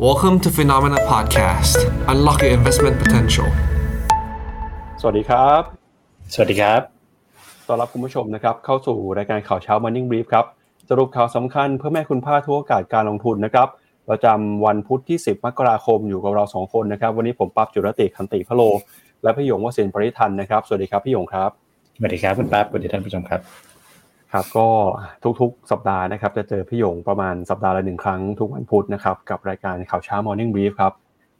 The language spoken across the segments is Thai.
Welcome to Phenomena Podcast. Unlock your investment potential. สวัสดีครับ สวัสดีครับ ต้อนรับคุณผู้ชมนะครับเข้าสู่รายการข่าวเช้า Morning Brief ครับ สรุปข่าวสำคัญเพื่อแม่คุณพลาดทุกโอกาสการลงทุนนะครับ ประจำวันพุธที่ 10 มกราคมอยู่กับเรา 2 คนนะครับ วันนี้ผมปั๊บจุรติคันติพะโล และพี่หยงวสินทร์ปริทันนะครับ สวัสดีครับพี่หยงครับ สวัสดีครับคุณปั๊บสวัสดีท่านผู้ชมครับ ครับก็ทุกๆ สัปดาห์นะครับจะเจอพี่ยงประมาณสัปดาห์ละหนึ่งครั้งทุกวันพุธนะครับกับรายการข่าวเช้า Morning Brief ครับ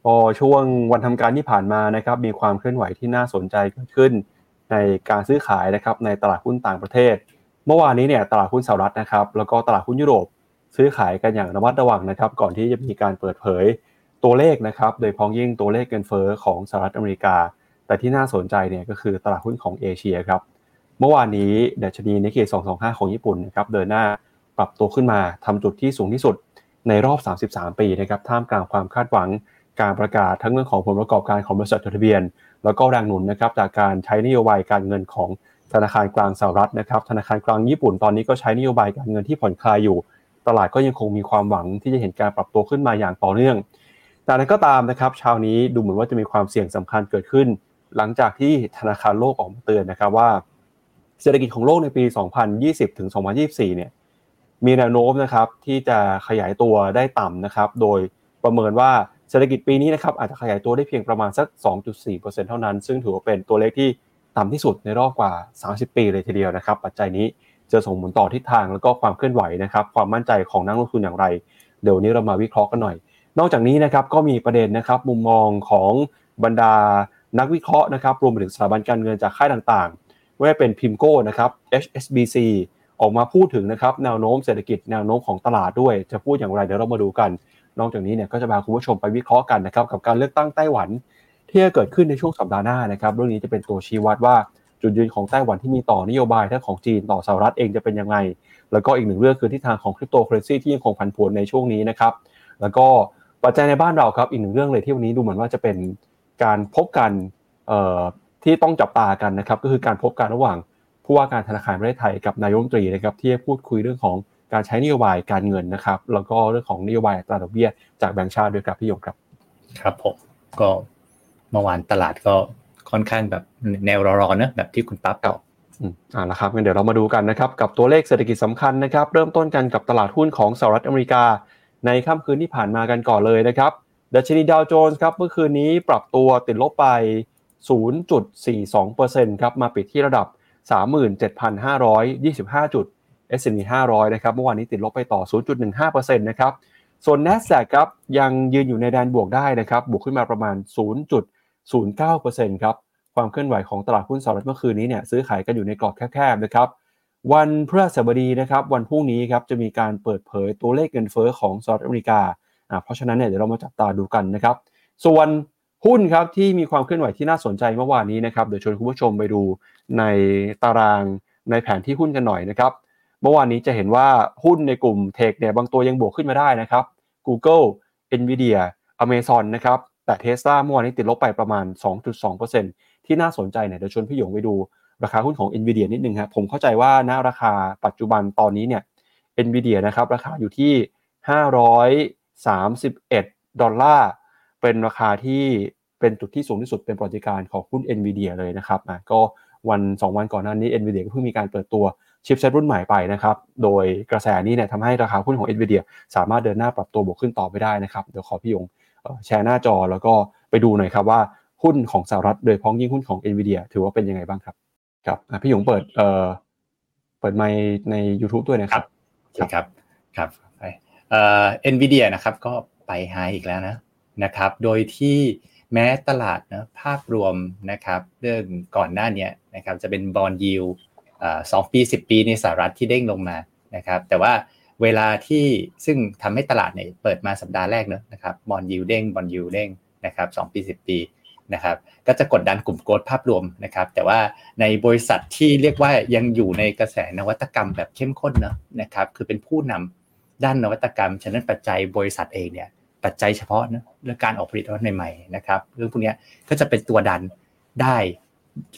พอช่วงวันทำการที่ผ่านมานะครับมีความเคลื่อนไหวที่น่าสนใจเกิดขึ้น ในการซื้อขายนะครับในตลาดหุ้นต่างประเทศ เมื่อวานนี้เนี่ยตลาดหุ้นสหรัฐนะครับแล้วก็ตลาดหุ้นยุโรป ซื้อขายกันอย่างระมัดระวังนะครับก่อนที่จะมีการเปิดเผยตัวเลขนะครับโดยพ้องยิ่งตัวเลขเงินเฟ้อของสหรัฐอเมริกา แต่ที่น่าสนใจเนี่ยก็คือตลาดหุ้นของเอเชียครับ เมื่อวานนี้ดัชนีนิกเกิ225 ของญี่ปุ่นนะครับเดินหน้าปรับตัวขึ้นมาทำจุดที่สูงที่สุดในรอบ 33 ปีนะครับท่ามกลางความคาดหวังการประกาศทั้งเรื่องของผลประกอบการของบริษัทจดทะเบียน แล้วก็แรงหนุนนะครับจากการใช้นโยบายการเงินของธนาคารกลางสหรัฐนะครับธนาคารกลางญี่ปุ่นตอนนี้ก็ใช้นโยบายการเงินที่ผ่อนคลายอยู่ ตลาดก็ยังคงมีความหวังที่จะเห็นการปรับตัวขึ้นมาอย่างต่อเนื่อง แต่นั้นก็ตามนะครับเช้านี้ดูเหมือนว่าจะมีความเสี่ยงสำคัญเกิดขึ้น หลังจากที่ธนาคารโลกออกมาเตือนนะครับว่า เศรษฐกิจของโลกในปี 2020 ถึง 2024 เนี่ย มีแนวโน้มนะครับที่จะขยายตัวได้ต่ำนะครับ โดยประเมินว่าเศรษฐกิจปีนี้นะครับอาจจะขยายตัวได้เพียงประมาณสัก 2.4%เท่านั้น ซึ่งถือว่าเป็นตัวเลขที่ต่ำที่สุดในรอบกว่า 30 ปีเลยทีเดียวนะครับ ปัจจัยนี้จะส่งผลต่อทิศทางแล้วก็ความเคลื่อนไหวนะครับ ความมั่นใจของนักลงทุนอย่างไร เดี๋ยวนี้เรามาวิเคราะห์กันหน่อย นอกจากนี้นะครับก็มีประเด็นนะครับมุมมองของบรรดานักวิเคราะห์นะครับรวมไปถึงสถาบันการเงินจากค่ายต่างๆ ว่าเป็นพิมโก้นะครับ HSBC ออกมาพูดถึงนะครับแนวโน้มเศรษฐกิจแนวโน้มของตลาดด้วย จะพูดอย่างไรเดี๋ยวเรามาดูกัน นอกจากนี้เนี่ยก็จะพาคุณผู้ชมไปวิเคราะห์กันนะครับกับการเลือกตั้งไต้หวัน ที่จะเกิดขึ้นในช่วงสัปดาห์หน้านะครับเรื่องนี้จะเป็นตัวชี้วัดว่าจุดยืนของไต้หวันที่มีต่อนโยบายทั้งของจีนต่อสหรัฐเองจะเป็นยังไง แล้วก็อีกหนึ่งเรื่องคือทิศทางของคริปโตเคอเรนซีที่ยังคงผันผวนในช่วงนี้นะครับแล้วก็ปัจจัยในบ้านเราครับอีกหนึ่งเรื่องเลยที่วันนี้ดูเหมือนว่าจะเป็นการพบกัน ที่ต้องจับตากันนะครับก็คือการพบกันระหว่างผู้ว่าการธนาคารประเทศไทยกับนายกรัฐมนตรีนะครับที่จะพูดคุยเรื่องของการใช้นโยบายการเงินนะครับ แล้วก็เรื่องของนโยบายอัตราดอกเบี้ยจากแบงก์ชาติด้วยครับพี่ยงครับครับผมก็เมื่อวานตลาดก็ค่อนข้างแบบแนวรอๆนะแบบที่คุณปั๊บบอกอ่าละครับงั้นเดี๋ยวเรามาดูกันนะครับกับตัวเลขเศรษฐกิจสำคัญนะครับเริ่มต้นกันกับตลาดหุ้นของสหรัฐอเมริกา ในค่ำคืนที่ผ่านมากันก่อนเลยนะครับดัชนีดาวโจนส์ครับเมื่อคืนนี้ปรับตัวติดลบไป 0.42%ครับมาปิดที่ระดับ 37,525 จุด S&P 500 นะครับเมื่อวานนี้ติดลบไปต่อ 0.15%นะครับส่วน NASDAQ ครับยังยืนอยู่ในแดนบวกได้นะครับบวกขึ้นมาประมาณ 0.09%ครับความเคลื่อนไหวของตลาดหุ้นสหรัฐเมื่อคืนนี้เนี่ยซื้อขายกันอยู่ในกรอบแคบๆนะครับวันพฤหัสบดีนะครับวันพรุ่งนี้ครับจะมีการเปิดเผยตัวเลขเงินเฟ้อของสหรัฐอเมริกาอ่าเพราะฉะนั้นเนี่ยเดี๋ยวเรามาจับตาดูกันนะครับส่วน หุ้นครับที่มีความเคลื่อนไหวที่น่าสนใจเมื่อวานนี้นะครับเดี๋ยวชวนคุณผู้ชมไปดูในตารางในแผนที่หุ้นกันหน่อยนะครับเมื่อวานนี้จะเห็นว่าหุ้นในกลุ่มเทคเนี่ยบางตัวยังบวกขึ้นมาได้นะครับ Google Nvidia Amazon นะครับแต่ Tesla เมื่อวานนี้ติดลบไปประมาณ 2.2%ที่น่าสนใจเนี่ยเดี๋ยวชวนพี่หยงไปดูราคาหุ้นของ Nvidia นิดนึงครับผมเข้าใจว่าณราคาปัจจุบันตอนนี้เนี่ย Nvidia นะครับราคาอยู่ที่ 531 ดอลลาร์ เป็นราคาที่เป็นจุดที่สูงที่สุดเป็นประวัติการของหุ้น NVIDIA เลยนะครับอะก็วัน 2 วันก่อนหน้านี้ NVIDIA ก็เพิ่งมีการเปิดตัวชิปเซตรุ่นใหม่ไปนะครับ โดยกระแสนี้เนี่ยทำให้ราคาหุ้นของ NVIDIA สามารถเดินหน้าปรับตัวบวกขึ้นต่อไปได้นะครับ เดี๋ยวขอพี่ยงแชร์หน้าจอแล้วก็ไปดูหน่อยครับว่าหุ้นของสหรัฐโดยพ้องยิ่งหุ้นของ NVIDIA ถือว่าเป็นยังไงบ้างครับครับพี่ยงเปิดเอ่อเปิดไมค์ใน YouTube ด้วยนะครับครับครับไปเอ่อ NVIDIA นะครับก็ไปไฮอีกแล้วนะ นะครับ โดยที่แม้ตลาดนะภาพรวมนะครับเรื่องก่อนหน้านี้นะครับจะเป็นบอลยิวสองปีสิบปีในสหรัฐที่เด้งลงมานะครับ แต่ว่าเวลาที่ซึ่งทำให้ตลาดเนี่ยเปิดมาสัปดาห์แรกเนอะนะครับบอลยิวเด้งบอลยิวเด้งนะครับสองปีสิบปีนะครับก็จะกดดันกลุ่มโกลดภาพรวมนะครับ แต่ว่าในบริษัทที่เรียกว่ายังอยู่ในกระแสนวัตกรรมแบบเข้มข้นเนอะนะครับ คือเป็นผู้นำด้านนวัตกรรมฉะนั้นปัจจัยบริษัทเองเนี่ย ปัจจัยเฉพาะนะเรื่องการออกผลิตภัณฑ์ใหม่ๆนะครับเรื่องพวกนี้ก็จะเป็นตัวดันได้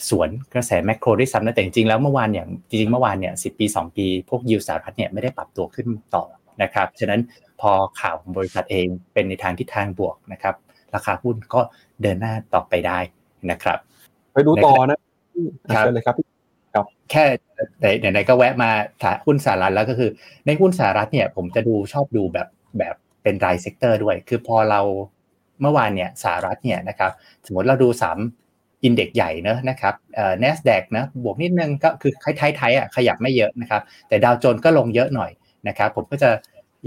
สวนกระแสแมกโรด้วยซ้ำนะแต่จริงๆแล้วเมื่อวานอย่างจริงๆเมื่อวานเนี่ยสิปี 2 ปี พวกยิวสหรัฐเนี่ยไม่ได้ปรับตัวขึ้นต่อนะครับฉะนั้นพอข่าวของบริษัทเองเป็นในทางทิศทางบวกนะครับ ราคาหุ้นก็เดินหน้าต่อไปได้นะครับ ไปดูต่อนะครับเลยครับแค่ไหนๆก็แวะมาหุ้นสหรัฐแล้วก็คือ ในหุ้นสหรัฐเนี่ยผมจะดูชอบดูแบบแบบ เป็นราย sector ด้วย คือพอเราเมื่อวานเนี่ยสหรัฐเนี่ยนะครับสมมติเราดูสาม index ใหญ่เนอะนะครับเอ่อ NASDAQ นะบวกนิดนึงก็คือไทยไทยอะขยับไม่เยอะนะครับแต่ดาวโจนส์ก็ลงเยอะหน่อยนะครับผมก็จะ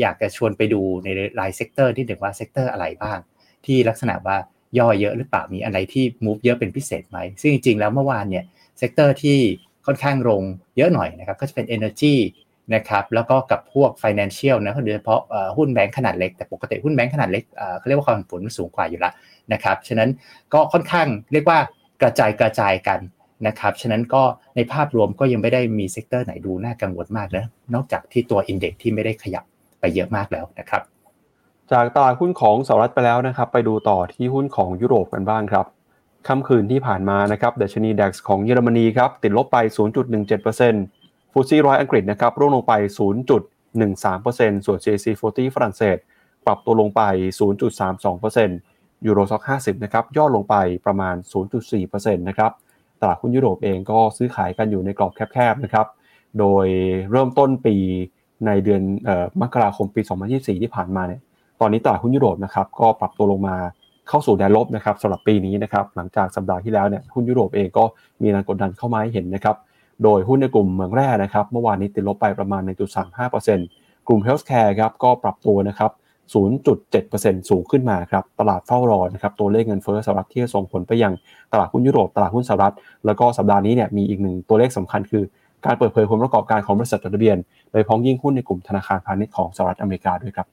อยากจะชวนไปดูในราย sector นิดหนึ่งว่า sector อะไรบ้าง ที่ลักษณะว่าย่อเยอะหรือเปล่ามีอะไรที่ move เยอะเป็นพิเศษไหมซึ่งจริงๆแล้วเมื่อวานเนี่ย sector ที่ค่อนข้างลงเยอะหน่อยนะครับก็จะเป็น energy นะครับแล้วก็กับพวก financial นะโดยเฉพาะหุ้นแบงค์ขนาดเล็กแต่ปกติหุ้นแบงค์ขนาดเล็กเขาเรียกว่าความผันผวนมันสูงกว่าอยู่แล้วนะครับฉะนั้นก็ค่อนข้างเรียกว่ากระจายกระจายกันนะครับฉะนั้นก็ในภาพรวมก็ยังไม่ได้มี sector ไหนดูน่ากังวลมากนะนอกจากที่ตัว index ที่ไม่ได้ขยับไปเยอะมากแล้วนะครับ จากตลาดหุ้นของสหรัฐไปแล้วนะครับ ไปดูต่อที่หุ้นของยุโรปกันบ้างครับค่ำคืนที่ผ่านมานะครับดัชนี DAX ของเยอรมนีครับติดลบไป 0.17% ฟูซี่ร้อยอังกฤษนะครับร่วงลงไป 0.13%ส่วน CAC 40 ฝรั่งเศส ปรับตัวลงไป 0.32%ยูโรซ็อก50 นะครับ ย่อลงไปประมาณ 0.4%นะครับตลาดหุ้นยุโรปเองก็ซื้อขายกันอยู่ในกรอบแคบๆนะครับ โดยเริ่มต้นปีในเดือนมกราคมปี 2024 ที่ผ่านมาเนี่ย ตอนนี้ตลาดหุ้นยุโรปนะครับก็ปรับตัวลงมาเข้าสู่แดนลบนะครับสำหรับปีนี้นะครับ หลังจากสัปดาห์ที่แล้วเนี่ยหุ้นยุโรปเองก็มีแรงกดดันเข้ามาให้เห็นนะครับ โดยหุ้นในกลุ่มเหมืองแร่นะครับเมื่อวานนี้ติดลบไปประมาณ 1.35%กลุ่ม healthcare ครับก็ปรับตัวนะครับ 0.7%สูงขึ้นมาครับตลาดเฝ้ารอนะครับตัวเลขเงินเฟ้อสหรัฐที่ส่งผลไปยังตลาดหุ้นยุโรปตลาดหุ้นสหรัฐ แล้วก็สัปดาห์นี้เนี่ยมีอีกหนึ่งตัวเลขสำคัญคือการเปิดเผยผลประกอบการของบริษัทจดทะเบียน โดยพ้องยิ่งหุ้นในกลุ่มธนาคารพาณิชย์ของสหรัฐอเมริกาด้วยครับ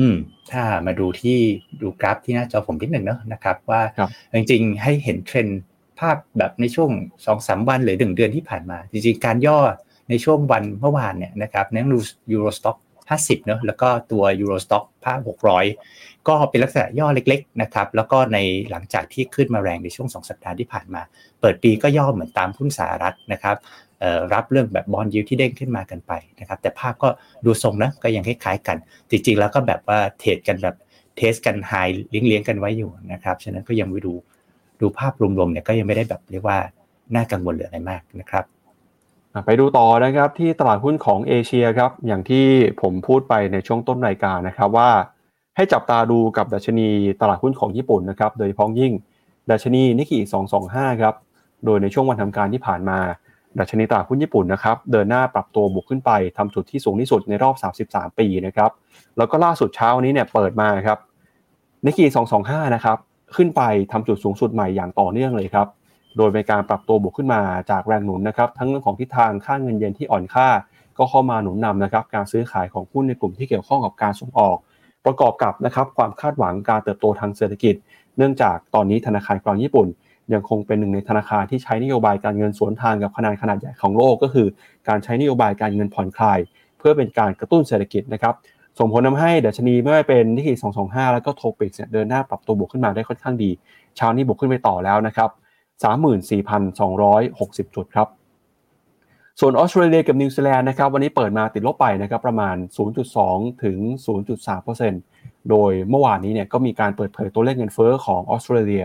อืม ถ้ามาดูที่ดูกราฟที่หน้าจอผมนิดหนึ่งเนอะนะครับ ว่าจริงๆให้เห็นเทรนด์ ภาพแบบในช่วงสองสามวันหรือหนึ่งเดือนที่ผ่านมา จริงๆ การย่อในช่วงวันเมื่อวานเนี่ยนะครับนั่งดูยูโรสต็อก50เนอะแล้วก็ตัวยูโรสต็อกภาพ600 ก็เป็นลักษณะย่อเล็กๆนะครับแล้วก็ในหลังจากที่ขึ้นมาแรงในช่วง 2 สัปดาห์ที่ผ่านมา เปิดปีก็ย่อเหมือนตามหุ้นสหรัฐนะครับรับเรื่องแบบบอลยิวที่เด้งขึ้นมากันไปนะครับแต่ภาพก็ดูทรงนะก็ยังคล้ายๆกัน จริงๆ แล้วก็แบบว่าเทรดกันแบบเทสกันไฮเลี้ยงๆกันไว้อยู่นะครับฉะนั้นก็ยังไปดู ดูภาพรวมๆเนี่ยก็ยังไม่ได้แบบเรียกว่าน่ากังวลเหรืออะไรมากนะครับไปดูต่อนะครับที่ตลาดหุ้นของเอเชียครับอย่างที่ผมพูดไปในช่วงต้นรายการนะครับว่า ให้จับตาดูกับดัชนีตลาดหุ้นของญี่ปุ่นนะครับโดยพ้องยิ่งดัชนีนิกเกิ225ครับโดยในช่วงวันทำการที่ผ่านมา ดัชนีตลาดหุ้นญี่ปุ่นนะครับเดินหน้าปรับตัวบวกขึ้นไปทำจุดที่สูงที่สุดในรอบ 33 ปีนะครับแล้วก็ล่าสุดเช้านี้เนี่ยเปิดมาครับนิกเกิ225นะครับ ขึ้นไปทำจุดสูงสุดใหม่อย่างต่อเนื่องเลยครับ โดยเป็นการปรับตัวบวกขึ้นมาจากแรงหนุนนะครับ ทั้งเรื่องของทิศทางค่าเงินเยนที่อ่อนค่า ก็เข้ามาหนุนนำนะครับ การซื้อขายของหุ้นในกลุ่มที่เกี่ยวข้องกับการส่งออก ประกอบกับนะครับความคาดหวังการเติบโตทางเศรษฐกิจ เนื่องจากตอนนี้ธนาคารกลางญี่ปุ่น ยังคงเป็นหนึ่งในธนาคารที่ใช้นโยบายการเงินสวนทางกับขนาดขนาดใหญ่ของโลกก็คือ การใช้นโยบายการเงินผ่อนคลาย เพื่อเป็นการกระตุ้นเศรษฐกิจนะครับ ส่งผลทำให้ดัชนีไม่ว่าเป็นนิกเกิ225 แล้วก็ TOPIX เนี่ยเดินหน้าปรับตัวบวกขึ้นมาได้ค่อนข้างดี เช้านี้บวกขึ้นไปต่อแล้วนะครับ 34,260 จุดครับ ส่วนออสเตรเลียกับนิวซีแลนด์นะครับวันนี้เปิดมาติดลบไปนะครับประมาณ 0.2 ถึง 0.3%โดยเมื่อวานนี้เนี่ยก็มีการเปิดเผยตัวเลขเงินเฟ้อของออสเตรเลีย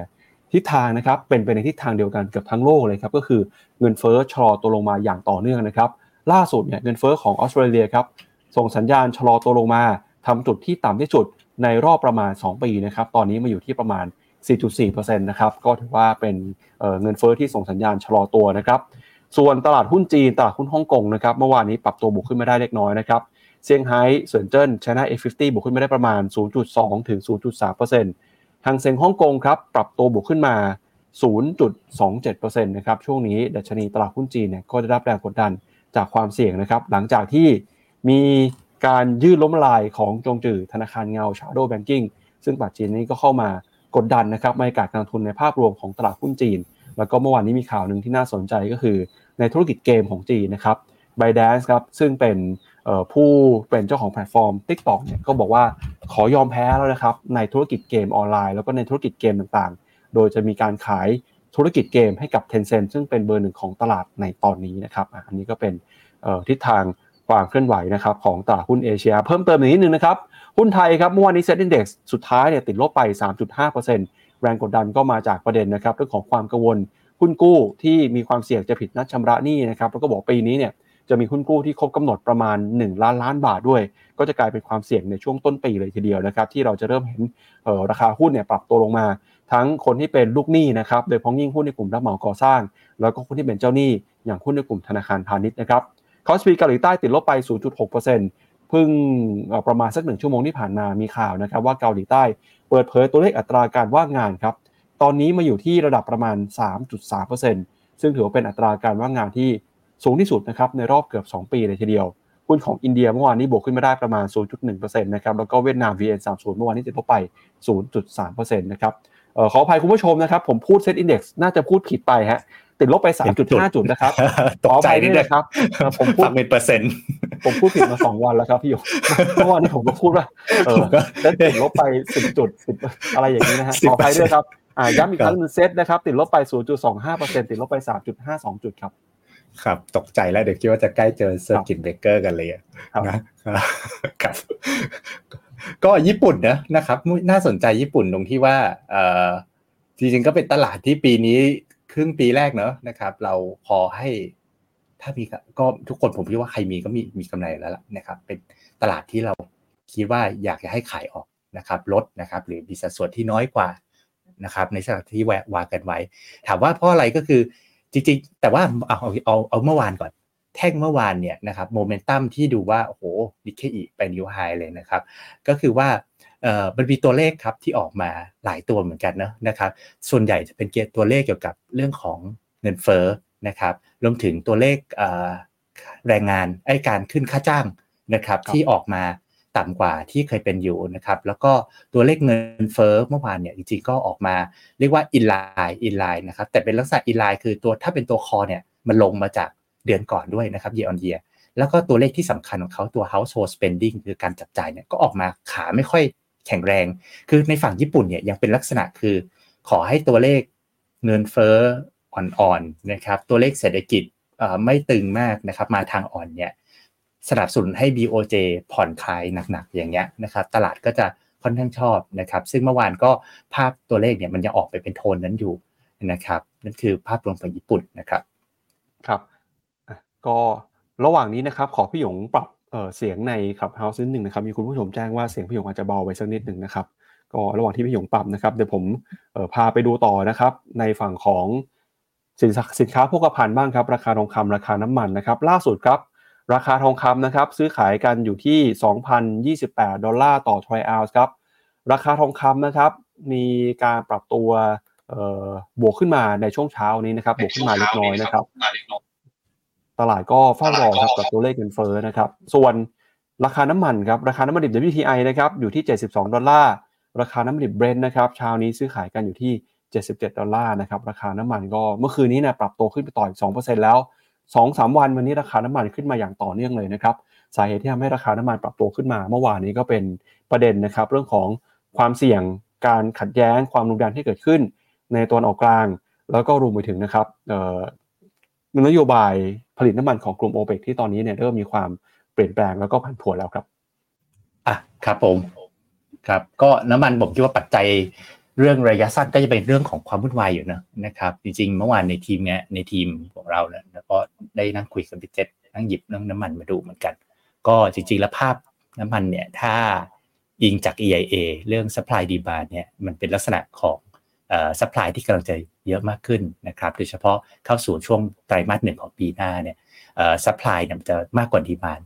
ทิศทางนะครับเป็นไปในทิศทางเดียวกันเกือบทั้งโลกเลยครับก็คือเงินเฟ้อชะลอตัวลงมาอย่างต่อเนื่องนะครับล่าสุดเนี่ยเงินเฟ้อของออสเตรเลียครับ ส่งสัญญาณชะลอตัวลงมาทำจุดที่ต่ำที่สุดในรอบประมาณ 2 ปีนะครับ ตอนนี้มาอยู่ที่ประมาณ 4.4%นะครับ ก็ถือว่าเป็นเงินเฟอ้อที่ส่งสัญญาณชะลอตัวนะครับ ส่วนตลาดหุ้นจีน ตลาดหุ้นฮ่องกงนะครับ เมื่อวานนี้ปรับตัวบวกขึ้นมาได้เล็กน้อยนะครับ เซี่ยงไฮ้เซินเจิ้นไชน่า A50 บวกขึ้นมาได้ประมาณ 0.2 ถึง 0.3%ทางเซ็งฮ่องกงครับ ปรับตัวบวกขึ้นมา 0.27%นะครับ ช่วงนี้ดัชนีตลาดหุ้นจีนเนี่ย ก็ได้รับแรงกดดันจากความเสี่ยงนะครับ หลังจากที่ มีการยืดล้มลายของจงจือธนาคารเงา Shadow Banking ซึ่งปัจจุบันนี้ก็เข้ามากดดันนะครับบรรยากาศการทุนในภาพรวมของตลาดหุ้นจีน แล้วก็เมื่อวานนี้มีข่าวหนึ่งที่น่าสนใจก็คือ ในธุรกิจเกมของจีนนะครับ b y d a n c e ครับซึ่งเป็นผู้เป็นเจ้าของแพลตฟอร์ม TikTok เนี่ยก็บอกว่าขอยอมแพ้แล้วนะครับในธุรกิจเกมออนไลน์ แล้วก็ในธุรกิจเกมต่างๆ โดยจะมีการขายธุรกิจเกมให้กับ Tencent ซึ่งเป็นเบอร์หนึ่งของตลาดในตอนนี้นะครับอันนี้ก็เป็นทิศทาง ความเคลื่อนไหวนะครับของตลาดหุ้นเอเชีย เพิ่มเติมอีกนิดนึงนะครับ หุ้นไทยครับเมื่อวานนี้ SET Index สุดท้ายเนี่ยติดลบไป 3.5%แรงกดดันก็มาจากประเด็นนะครับเรื่องของความกังวลหุ้นกู้ที่มีความเสี่ยงจะผิดนัดชำระหนี้นะครับแล้วก็บอกปีนี้เนี่ยจะมีหุ้นกู้ที่ครบกำหนดประมาณ 1 ล้านล้านบาทด้วย ก็จะกลายเป็นความเสี่ยงในช่วงต้นปีเลยทีเดียวนะครับที่เราจะเริ่มเห็นราคาหุ้นเนี่ยปรับตัวลงมา ทั้งคนที่เป็นลูกหนี้นะครับโดยพ้องยิ่งหุ้นในกลุ่มรับเหมาก่อสร้าง แล้วก็คนที่เป็นเจ้าหนี้อย่างหุ้นในกลุ่มธนาคารพาณิชย์นะครับ อสปีเกาหลีใต้ติดลบไป 0.6%เพิ่งประมาณสักหนึ่งชั่วโมงที่ผ่านมามีข่าวนะครับว่าเกาหลีใต้เปิดเผยตัวเลขอัตราการว่างงานครับตอนนี้มาอยู่ที่ระดับประมาณ 3.3%ซึ่งถือว่าเป็นอัตราการว่างงานที่สูงที่สุดนะครับในรอบเกือบ 2 ปีเลยทีเดียวหุ้นของอินเดียเมื่อวานนี้บวกขึ้นมาได้ประมาณ 0.1%นะครับแล้วก็เวียดนาม VN30 เมื่อวานนี้ติดลบไป 0.3%นะครับขออภัยคุณผู้ชมนะครับผมพูดเซ็ตอินดี x น่าจะพูดผิดไปฮะ ติดลบไป 3.5 จุดนะครับตกใจนิดนึงครับ ผมพูดเป็นเปอร์เซ็นต์ผมพูดผิดมา2วันแล้วครับพี่โยเมื่อวานนี้ผมก็พูดว่าเออติดลบไป 10 จุด10อะไรอย่างนี้นะฮะขออภัยด้วยครับย้ำอีกครั้งนึงเซ็ตนะครับ ติดลบไป 0.25%ติดลบไป 3.52 จุดครับครับตกใจแล้วเดี๋ยวคิดว่าจะใกล้เจอ circuit breaker กันเลยนะครับก็ญี่ปุ่นนะนะครับ น่าสนใจญี่ปุ่นตรงที่ว่าเออจริงๆก็เป็นตลาดที่ปีนี้ ครึ่งปีแรกเนอะนะครับ เราพอให้ถ้ามีก็ทุกคนผมคิดว่าใครมีก็มีมีกำไรแล้วล่ะนะครับ เป็นตลาดที่เราคิดว่าอยากจะให้ขายออกนะครับลดนะครับ หรือมีสัดส่วนที่น้อยกว่านะครับ ในสถานที่แวะวากันไว้ ถามว่าเพราะอะไรก็คือจริงๆ แต่ว่าเอาเอาเอาเมื่อวานก่อน แท่งเมื่อวานเนี่ยนะครับโมเมนตัมที่ดูว่า โอ้โหดิเคอีไปนิวไฮเลยนะครับ ก็คือว่า มันมีตัวเลขครับที่ออกมาหลายตัวเหมือนกันนะนะครับ ส่วนใหญ่จะเป็นเกียร์ตัวเลขเกี่ยวกับเรื่องของเงินเฟ้อนะครับรวมถึงตัวเลขแรงงานไอ้การขึ้นค่าจ้างนะครับ ที่ออกมาต่ำกว่าที่เคยเป็นอยู่นะครับ แล้วก็ตัวเลขเงินเฟ้อเมื่อวานเนี่ยจริงๆก็ออกมาเรียกว่าอินไลน์อินไลน์นะครับแต่เป็นลักษณะอินไลน์คือตัวถ้าเป็นตัวคอเนี่ยมันลงมาจากเดือนก่อนด้วยนะครับ year on year แล้วก็ตัวเลขที่สำคัญของเขาตัว household spending คือการจับจ่ายเนี่ยก็ออกมาขาไม่ค่อย แข็งแรง คือในฝั่งญี่ปุ่นเนี่ยยังเป็นลักษณะคือ ขอให้ตัวเลขเงินเฟ้ออ่อนๆนะครับ ตัวเลขเศรษฐกิจไม่ตึงมากนะครับ มาทางอ่อนเนี่ยสนับสนุนให้ BOJ ผ่อนคลายหนักๆ อย่างเงี้ยนะครับ ตลาดก็จะค่อนข้างชอบนะครับ ซึ่งเมื่อวานก็ภาพตัวเลขเนี่ยมันยังออกไปเป็นโทนนั้นอยู่นะครับ นั่นคือภาพรวมของญี่ปุ่นนะครับ ครับ ก็ระหว่างนี้นะครับ ขอพี่หยงปรับ เสียงในครับเฮาส์นิดหนึ่งนะครับ มีคุณผู้ชมแจ้งว่าเสียงพี่หยงอาจจะเบาไปสักนิดหนึ่งนะครับ ก็ระหว่างที่พี่หยงปรับนะครับเดี๋ยวผมพาไปดูต่อนะครับ ในฝั่งของสินสินค้าโภคภัณฑ์บ้างครับ ราคาทองคำราคาน้ำมันนะครับ ล่าสุดครับ ราคาทองคำนะครับ ซื้อขายกันอยู่ที่ 2,028 ดอลลาร์ต่อทรอยออนซ์ครับ ราคาทองคำนะครับ มีการปรับตัวบวกขึ้นมาในช่วงเช้านี้นะครับ บวกขึ้นมาเล็กน้อยนะครับ ตลาดก็เฝ้ารอครับกับตัวเลขเงินเฟ้อนะครับ ส่วนราคาน้ำมันครับ ราคาน้ำมันดิบ WTI นะครับอยู่ที่ 72 ดอลลาร์ ราคาน้ำมันดิบเบรนท์นะครับเช้านี้ซื้อขายกันอยู่ที่ 77 ดอลลาร์นะครับ ราคาน้ำมันก็เมื่อคืนนี้นะปรับตัวขึ้นไปต่ออีก2%แล้วสองสามวันวันนี้ราคาน้ำมันขึ้นมาอย่างต่อเนื่องเลยนะครับ สาเหตุที่ทำให้ราคาน้ำมันปรับตัวขึ้นมา เมื่อวานนี้ก็เป็นประเด็นนะครับ เรื่องของความเสี่ยงการขัดแย้งความรุนแรงที่เกิดขึ้น ในตอนออกกลาง แล้วก็รวมไปถึงนะครับนโยบาย ผลิตน้ำมันของกลุ่มโอเปกที่ตอนนี้เนี่ยเริ่มมีความเปลี่ยนแปลงแล้วก็ผันผวนแล้วครับอะครับผมครับ ก็น้ำมันผมคิดว่าปัจจัยเรื่องระยะสั้นก็จะเป็นเรื่องของความวุ่นวายอยู่นะนะครับ จริงๆเมื่อวานในทีมเนี้ยในทีมของเราเนี่ยแล้วก็ได้นั่งคุยกับพี่เจษนั่งหยิบเรื่องน้ำมันมาดูเหมือนกัน ก็จริง ๆ แล้วภาพน้ำมันเนี่ยถ้าอิงจาก EIA เรื่อง supply demand เนี่ยมันเป็นลักษณะของเอ่อ supply ที่กำลังจะ เยอะมากขึ้นนะครับโดยเฉพาะเข้าสู่ช่วงไตรมาสหนึ่งของปีหน้าเนี่ยเอ่อ supply เนี่ยจะมากกว่า demand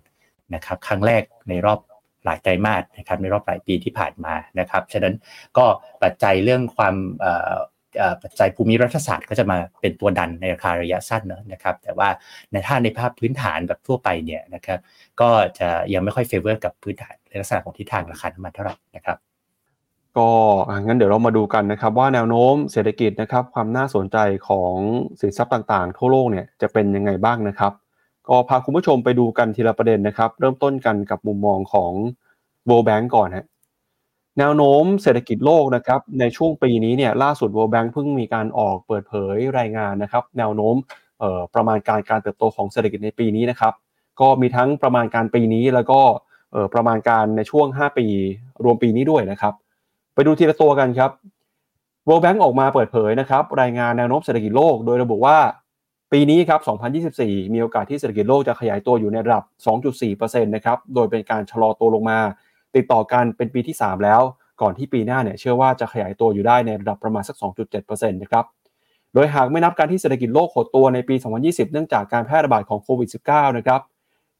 นะครับครั้งแรกในรอบหลายไตรมาสนะครับในรอบหลายปีที่ผ่านมานะครับฉะนั้นก็ปัจจัยเรื่องความปัจจัยภูมิรัฐศาสตร์ก็จะมาเป็นตัวดันในราคาระยะสั้นนะครับ แต่ว่าในท่าในภาพพื้นฐานแบบทั่วไปเนี่ยนะครับ ก็จะยังไม่ค่อยเฟเวอร์กับพื้นฐานในลักษณะของทิศทางราคาน้ำมันเท่าไหร่นะครับ ก็งั้นเดี๋ยวเรามาดูกันนะครับ ว่าแนวโน้มเศรษฐกิจนะครับ ความน่าสนใจของสินทรัพย์ต่างๆ ทั่วโลกเนี่ยจะเป็นยังไงบ้างนะครับ ก็พาคุณผู้ชมไปดูกันทีละประเด็นนะครับ เริ่มต้นกันกับมุมมองของ World Bank ก่อนฮะแนวโน้มเศรษฐกิจโลกนะครับในช่วงปีนี้เนี่ยล่าสุด World Bank เพิ่งมีการออกเปิดเผยรายงานนะครับ แนวโน้มประมาณการการเติบโตของเศรษฐกิจในปีนี้นะครับ ก็มีทั้งประมาณการปีนี้แล้วก็ประมาณการในช่วง 5 ปี รวมปีนี้ด้วยนะครับ ไปดูทีละตัวกันครับ World Bank ออกมาเปิดเผยนะครับ รายงานแนวโน้มเศรษฐกิจโลก โดยระบุว่าปีนี้ครับ 2024 มีโอกาสที่เศรษฐกิจโลกจะขยายตัวอยู่ในระดับ 2.4%นะครับ โดยเป็นการชะลอตัวลงมา ติดต่อกันเป็นปีที่ 3 แล้ว ก่อนที่ปีหน้าเนี่ยเชื่อว่าจะขยายตัวอยู่ได้ในระดับประมาณสัก 2.7%นะครับ โดยหากไม่นับการที่เศรษฐกิจโลกหดตัวในปี 2020 เนื่องจากการแพร่ระบาดของโควิด -19 นะครับ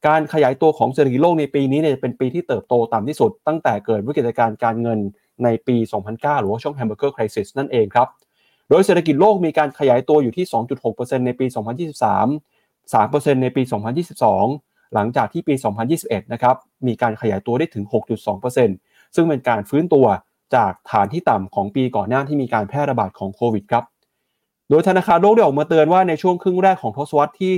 การขยายตัวของเศรษฐกิจโลกในปีนี้เนี่ยเป็นปีที่เติบโตต่ำที่สุด ตั้งแต่เกิดวิกฤตการณ์การเงิน ในปี 2009 หรือว่าช่วง Hamburger Crisis นั่นเองครับ โดยเศรษฐกิจโลกมีการขยายตัวอยู่ที่ 2.6%ในปี 2023 3%ในปี 2022 หลังจากที่ปี 2021 นะครับมีการขยายตัวได้ถึง 6.2%ซึ่งเป็นการฟื้นตัวจากฐานที่ต่ำของปีก่อนหน้าที่มีการแพร่ระบาดของโควิดครับโดยธนาคารโลกได้ออกมาเตือนว่าในช่วงครึ่งแรกของทศวรรษที่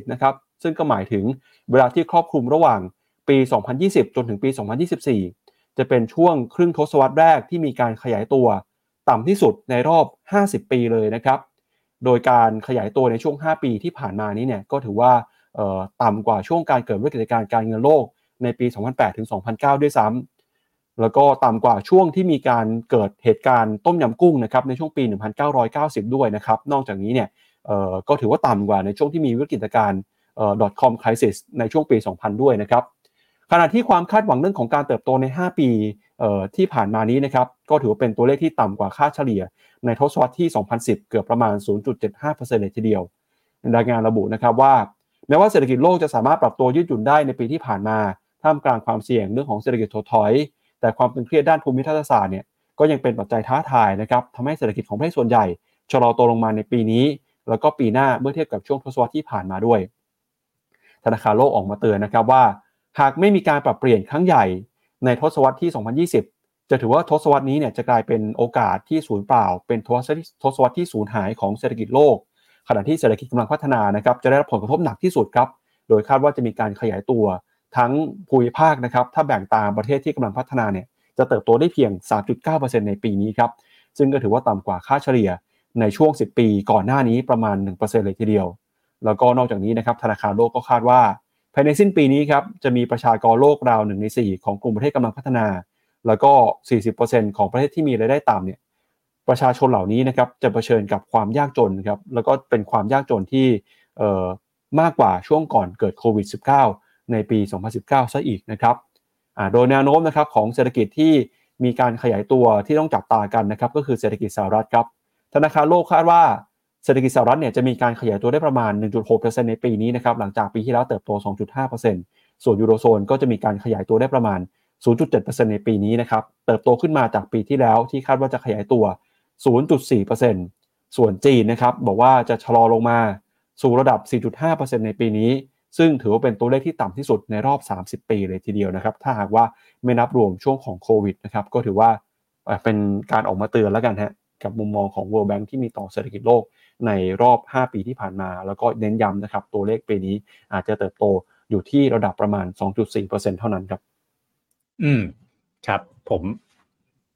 2020 นะครับ ซึ่งก็หมายถึงเวลาที่ครอบคลุมระหว่างปี 2020 จนถึงปี 2024 จะเป็นช่วงครึ่งทศวรรษแรกที่มีการขยายตัว ต่ำที่สุดในรอบ 50 ปีเลยนะครับ โดยการขยายตัวในช่วง 5 ปีที่ผ่านมานี้เนี่ยก็ถือว่าต่ำกว่าช่วงการเกิดวิกฤตการการเงินโลกในปี 2008 ถึง 2009 ด้วยซ้ำแล้วก็ต่ำกว่าช่วงที่มีการเกิดเหตุการณ์ต้มยำกุ้งนะครับในช่วงปี 1990 ด้วยนะครับ นอกจากนี้เนี่ยก็ถือว่าต่ำกว่าในช่วงที่มีวิกฤตการ .com crisis ในช่วงปี 2000 ด้วยนะครับ ขณะที่ความคาดหวังเรื่องของการเติบโตใน 5 ปีที่ผ่านมานี้นะครับก็ถือว่าเป็นตัวเลขที่ต่ำกว่าค่าเฉลี่ย ในทศวรรษที่ 2010 เกือบประมาณ 0.75%เลยทีเดียว รายงานระบุนะครับว่าแม้ว่าเศรษฐกิจโลกจะสามารถปรับตัวยืดหยุ่นได้ในปีที่ผ่านมาท่ามกลางความเสี่ยงเรื่องของเศรษฐกิจถดถอย แต่ความตึงเครียดด้านภูมิทัศศาสตร์เนี่ยก็ยังเป็นปัจจัยท้าทายนะครับทำให้เศรษฐกิจของประเทศส่วนใหญ่ชะลอตัวลงมาในปีนี้ แล้วก็ปีหน้าเมื่อเทียบกับช่วงทศวรรษที่ผ่านมาด้วย ธนาคารโลกออกมาเตือนนะครับว่า หากไม่มีการปรับเปลี่ยนครั้งใหญ่ในทศวรรษที่ 2020 จะถือว่าทศวรรษนี้เนี่ยจะกลายเป็นโอกาสที่สูญเปล่า เป็นทศวรรษที่สูญหายของเศรษฐกิจโลก ขณะที่เศรษฐกิจกำลังพัฒนานะครับจะได้รับผลกระทบหนักที่สุดครับ โดยคาดว่าจะมีการขยายตัวทั้งภูมิภาคนะครับ ถ้าแบ่งตามประเทศที่กำลังพัฒนาเนี่ยจะเติบโตได้เพียง 3.9%ในปีนี้ครับ ซึ่งก็ถือว่าต่ำกว่าค่าเฉลี่ยในช่วง 10 ปี ก่อนหน้านี้ประมาณ 1%เลยทีเดียว แล้วก็นอกจากนี้นะครับธนาคารโลกก็คาดว่า ภายในสิ้นปีนี้ครับจะมีประชากรโลกราว1ใน 4 ของกลุ่มประเทศกำลังพัฒนา แล้วก็ 40%ของประเทศที่มีรายได้ต่ำเนี่ยประชาชนเหล่านี้นะครับจะเผชิญกับความยากจนครับแล้วก็เป็นความยากจนที่มากกว่าช่วงก่อนเกิดโควิด -19 ในปี 2019 ซะอีกนะครับโดยแนวโน้มนะครับของเศรษฐกิจที่มีการขยายตัวที่ต้องจับตากันนะครับก็คือเศรษฐกิจสหรัฐครับธนาคารโลกคาดว่า เศรษฐกิจสหรัฐเนี่ยจะมีการขยายตัวได้ประมาณ 1.6%ในปีนี้นะครับหลังจากปีที่แล้วเติบโต 2.5%ส่วนยูโรโซนก็จะมีการขยายตัวได้ประมาณ 0.7%ในปีนี้นะครับเติบโตขึ้นมาจากปีที่แล้วที่คาดว่าจะขยายตัว 0.4%ส่วนจีนนะครับบอกว่าจะชะลอลงมาสู่ระดับ 4.5%ในปีนี้ ซึ่งถือว่าเป็นตัวเลขที่ต่ำที่สุดในรอบ 30 ปีเลยทีเดียวนะครับถ้าหากว่าไม่นับรวมช่วงของโควิดนะครับก็ถือว่าเป็นการออกมาเตือนแล้วกันฮะกับมุมมองของ World Bank ที่มีต่อเศรษฐกิจโลก ในรอบ 5 ปีที่ผ่านมา แล้วก็เน้นย้ำนะครับตัวเลขปีนี้อาจจะเติบโตอยู่ที่ระดับประมาณ 2.4%เท่านั้นครับ อืม ครับ ผม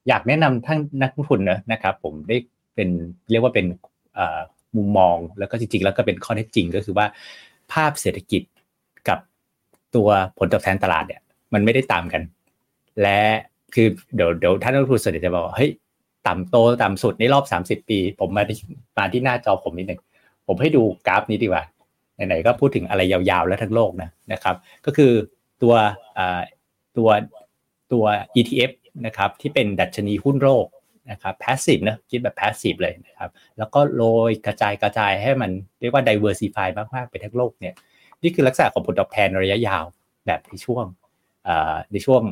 อยากแนะนำท่านนักลงทุนนะนะครับ ผมได้เป็นเรียกว่าเป็นมุมมองแล้วก็จริงๆ แล้วก็เป็นข้อเท็จจริงก็คือว่า ภาพเศรษฐกิจกับตัวผลตอบแทนตลาดเนี่ย มันไม่ได้ตามกัน และคือเดี๋ยวเดี๋ยวท่านนักลงทุนส่วนใหญ่จะบอกเฮ้ย ต่ำโตต่ำสุดในรอบ 30 ปี ผมมามาที่หน้าจอผมนิดหนึ่งผมให้ดูกราฟนี้ดีกว่าไหนๆก็พูดถึงอะไรยาวๆแล้วทั้งโลกนะนะครับ ก็คือตัวตัวตัว ETF นะครับที่เป็นดัชนีหุ้นโลกนะครับ passive นะคิดแบบ passive เลยนะครับ แล้วก็โรยกระจายกระจายให้มันเรียกว่า diversify มากๆไปทั้งโลกเนี่ยนี่คือลักษณะของผลตอบแทนระยะยาวแบบในช่วงในช่วง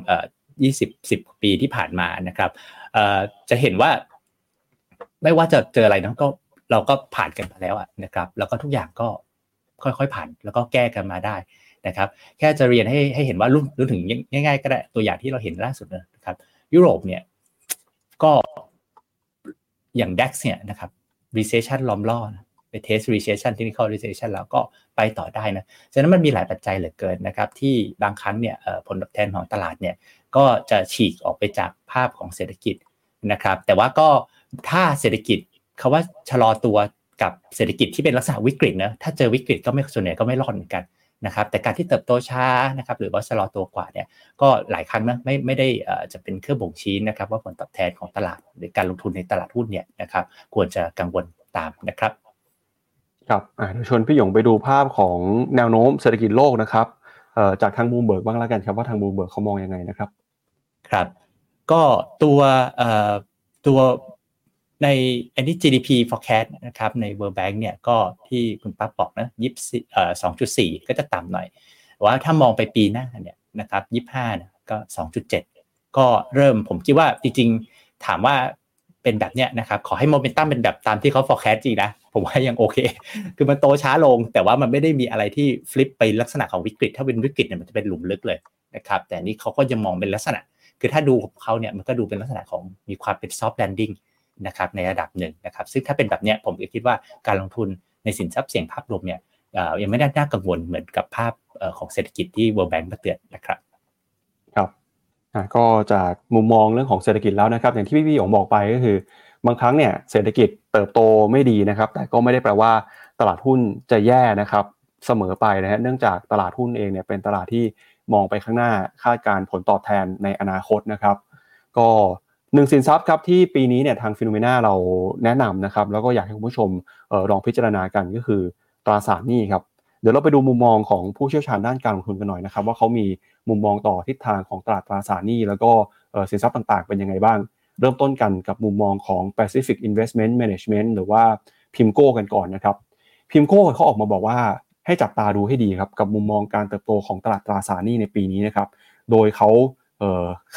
20 10 ปีที่ผ่านมานะครับ จะเห็นว่า ไม่ว่าจะเจออะไรนะก็เราก็ผ่านกันมาแล้วนะครับ แล้วก็ทุกอย่างก็ค่อยๆผ่าน แล้วก็แก้กันมาได้นะครับ แค่จะเรียนให้ให้เห็นว่ารุ่นรุ่นถึงง่าย ๆ ก็ได้ตัวอย่างที่เราเห็นล่าสุดนะครับ ยุโรปเนี่ยก็อย่าง DAX เนี่ยนะครับ recession ล้อมล่อ ไปเทส recession technical recession แล้วก็ไปต่อได้นะฉะนั้นมันมีหลายปัจจัยเหลือเกินนะครับ ที่บางครั้งเนี่ยผลตอบแทนของตลาดเนี่ยก็จะฉีกออกไปจากภาพของเศรษฐกิจนะครับ แต่ว่าก็ถ้าเศรษฐกิจเขาว่าชะลอตัวกับเศรษฐกิจที่เป็นลักษณะวิกฤตนะถ้าเจอวิกฤตก็ไม่ส่วนใหญ่ก็ไม่รอดเหมือนกันนะครับแต่การที่เติบโตช้านะครับหรือว่าชะลอตัวกว่าเนี่ยก็หลายครั้งนะไม่ไม่ได้จะเป็นเครื่องบ่งชี้นะครับว่าผลตอบแทนของตลาดหรือการลงทุนในตลาดหุ้นเนี่ยนะครับควรจะกังวลตามนะครับ ครับอ่าชวนพี่หยงไปดูภาพของแนวโน้มเศรษฐกิจโลกนะครับเอ่อจากทางบูมเบิร์กบ้างแล้วกันครับว่าทางบูมเบิร์กเขามองยังไงนะครับ ครับ ก็ตัวเอ่อตัวในอันนี้ GDP forecast นะครับใน World Bank เนี่ยก็ที่คุณปั๊บบอกนะยิบเอ่อสองจุดสี่ก็จะต่ำหน่อยว่าถ้ามองไปปีหน้าเนี่ยนะครับยี่ห้าเนี่ยก็สองจุดเจ็ดก็เริ่มผมคิดว่าจริงๆ ถามว่า เป็นแบบเนี้ยนะครับ ขอให้โมเมนตัมเป็นแบบตามที่เขา forecast จริงนะ ผมว่ายังโอเค คือมันโตช้าลง แต่ว่ามันไม่ได้มีอะไรที่ฟลิปไปลักษณะของวิกฤต ถ้าเป็นวิกฤตเนี่ยมันจะเป็นหลุมลึกเลยนะครับ แต่นี้เขาก็ยังมองเป็นลักษณะ คือถ้าดูของเขาเนี่ยมันก็ดูเป็นลักษณะของมีความเป็น soft landing นะครับในระดับหนึ่งนะครับ ซึ่งถ้าเป็นแบบนี้ผมคิดว่าการลงทุนในสินทรัพย์เสี่ยงภาพรวมเนี่ยยังไม่ได้น่ากังวลเหมือนกับภาพของเศรษฐกิจที่ World Bank มาเตือนนะครับ ก็จากมุมมองเรื่องของเศรษฐกิจแล้วนะครับ อย่างที่พี่พี่องบอกไปก็คือบางครั้งเนี่ยเศรษฐกิจเติบโตไม่ดีนะครับ แต่ก็ไม่ได้แปลว่าตลาดหุ้นจะแย่นะครับเสมอไปนะฮะเนื่องจากตลาดหุ้นเองเนี่ยเป็นตลาดที่มองไปข้างหน้าคาดการผลตอบแทนในอนาคตนะครับ ก็หนึ่งสินทรัพย์ครับที่ปีนี้เนี่ยทาง FINNOMENA เราแนะนำนะครับ แล้วก็อยากให้คุณผู้ชมเอ่อลองพิจารณากันก็คือตราสารหนี้ครับ เดี๋ยวเราไปดูมุมมองของผู้เชี่ยวชาญด้านการลงทุนกันหน่อยนะครับ ว่าเขามีมุมมองต่อทิศทางของตลาดตราสารหนี้แล้วก็สินทรัพย์ต่างๆ เป็นยังไงบ้าง เริ่มต้นกันกับมุมมองของ Pacific Investment Management หรือว่า PIMCO กันก่อนนะครับ PIMCO เขาออกมาบอกว่าให้จับตาดูให้ดีครับกับมุมมองการเติบโตของตลาดตราสารหนี้ในปีนี้นะครับ โดยเขา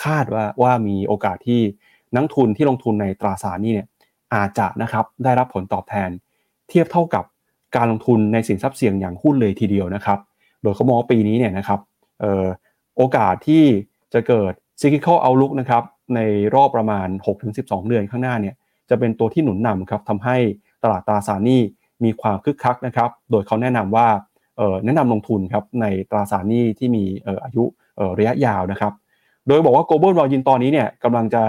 คาดว่าว่ามีโอกาสที่นักทุนที่ลงทุนในตราสารหนี้เนี่ยอาจจะนะครับได้รับผลตอบแทน เทียบเท่ากับ การลงทุนในสินทรัพย์เสี่ยงอย่างหุ้นเลยทีเดียวนะครับ โดยเขามองปีนี้เนี่ยนะครับโอกาสที่จะเกิด cyclical outlook นะครับในรอบประมาณ 6-12 เดือนข้างหน้าเนี่ยจะเป็นตัวที่หนุนนำครับทำให้ตลาดตราสารหนี้มีความคึกคักนะครับ โดยเขาแนะนำว่าแนะนำลงทุนครับในตราสารหนี้ที่มีอายุระยะยาวนะครับ โดยบอกว่า global margin ตอนนี้เนี่ยกำลังจะ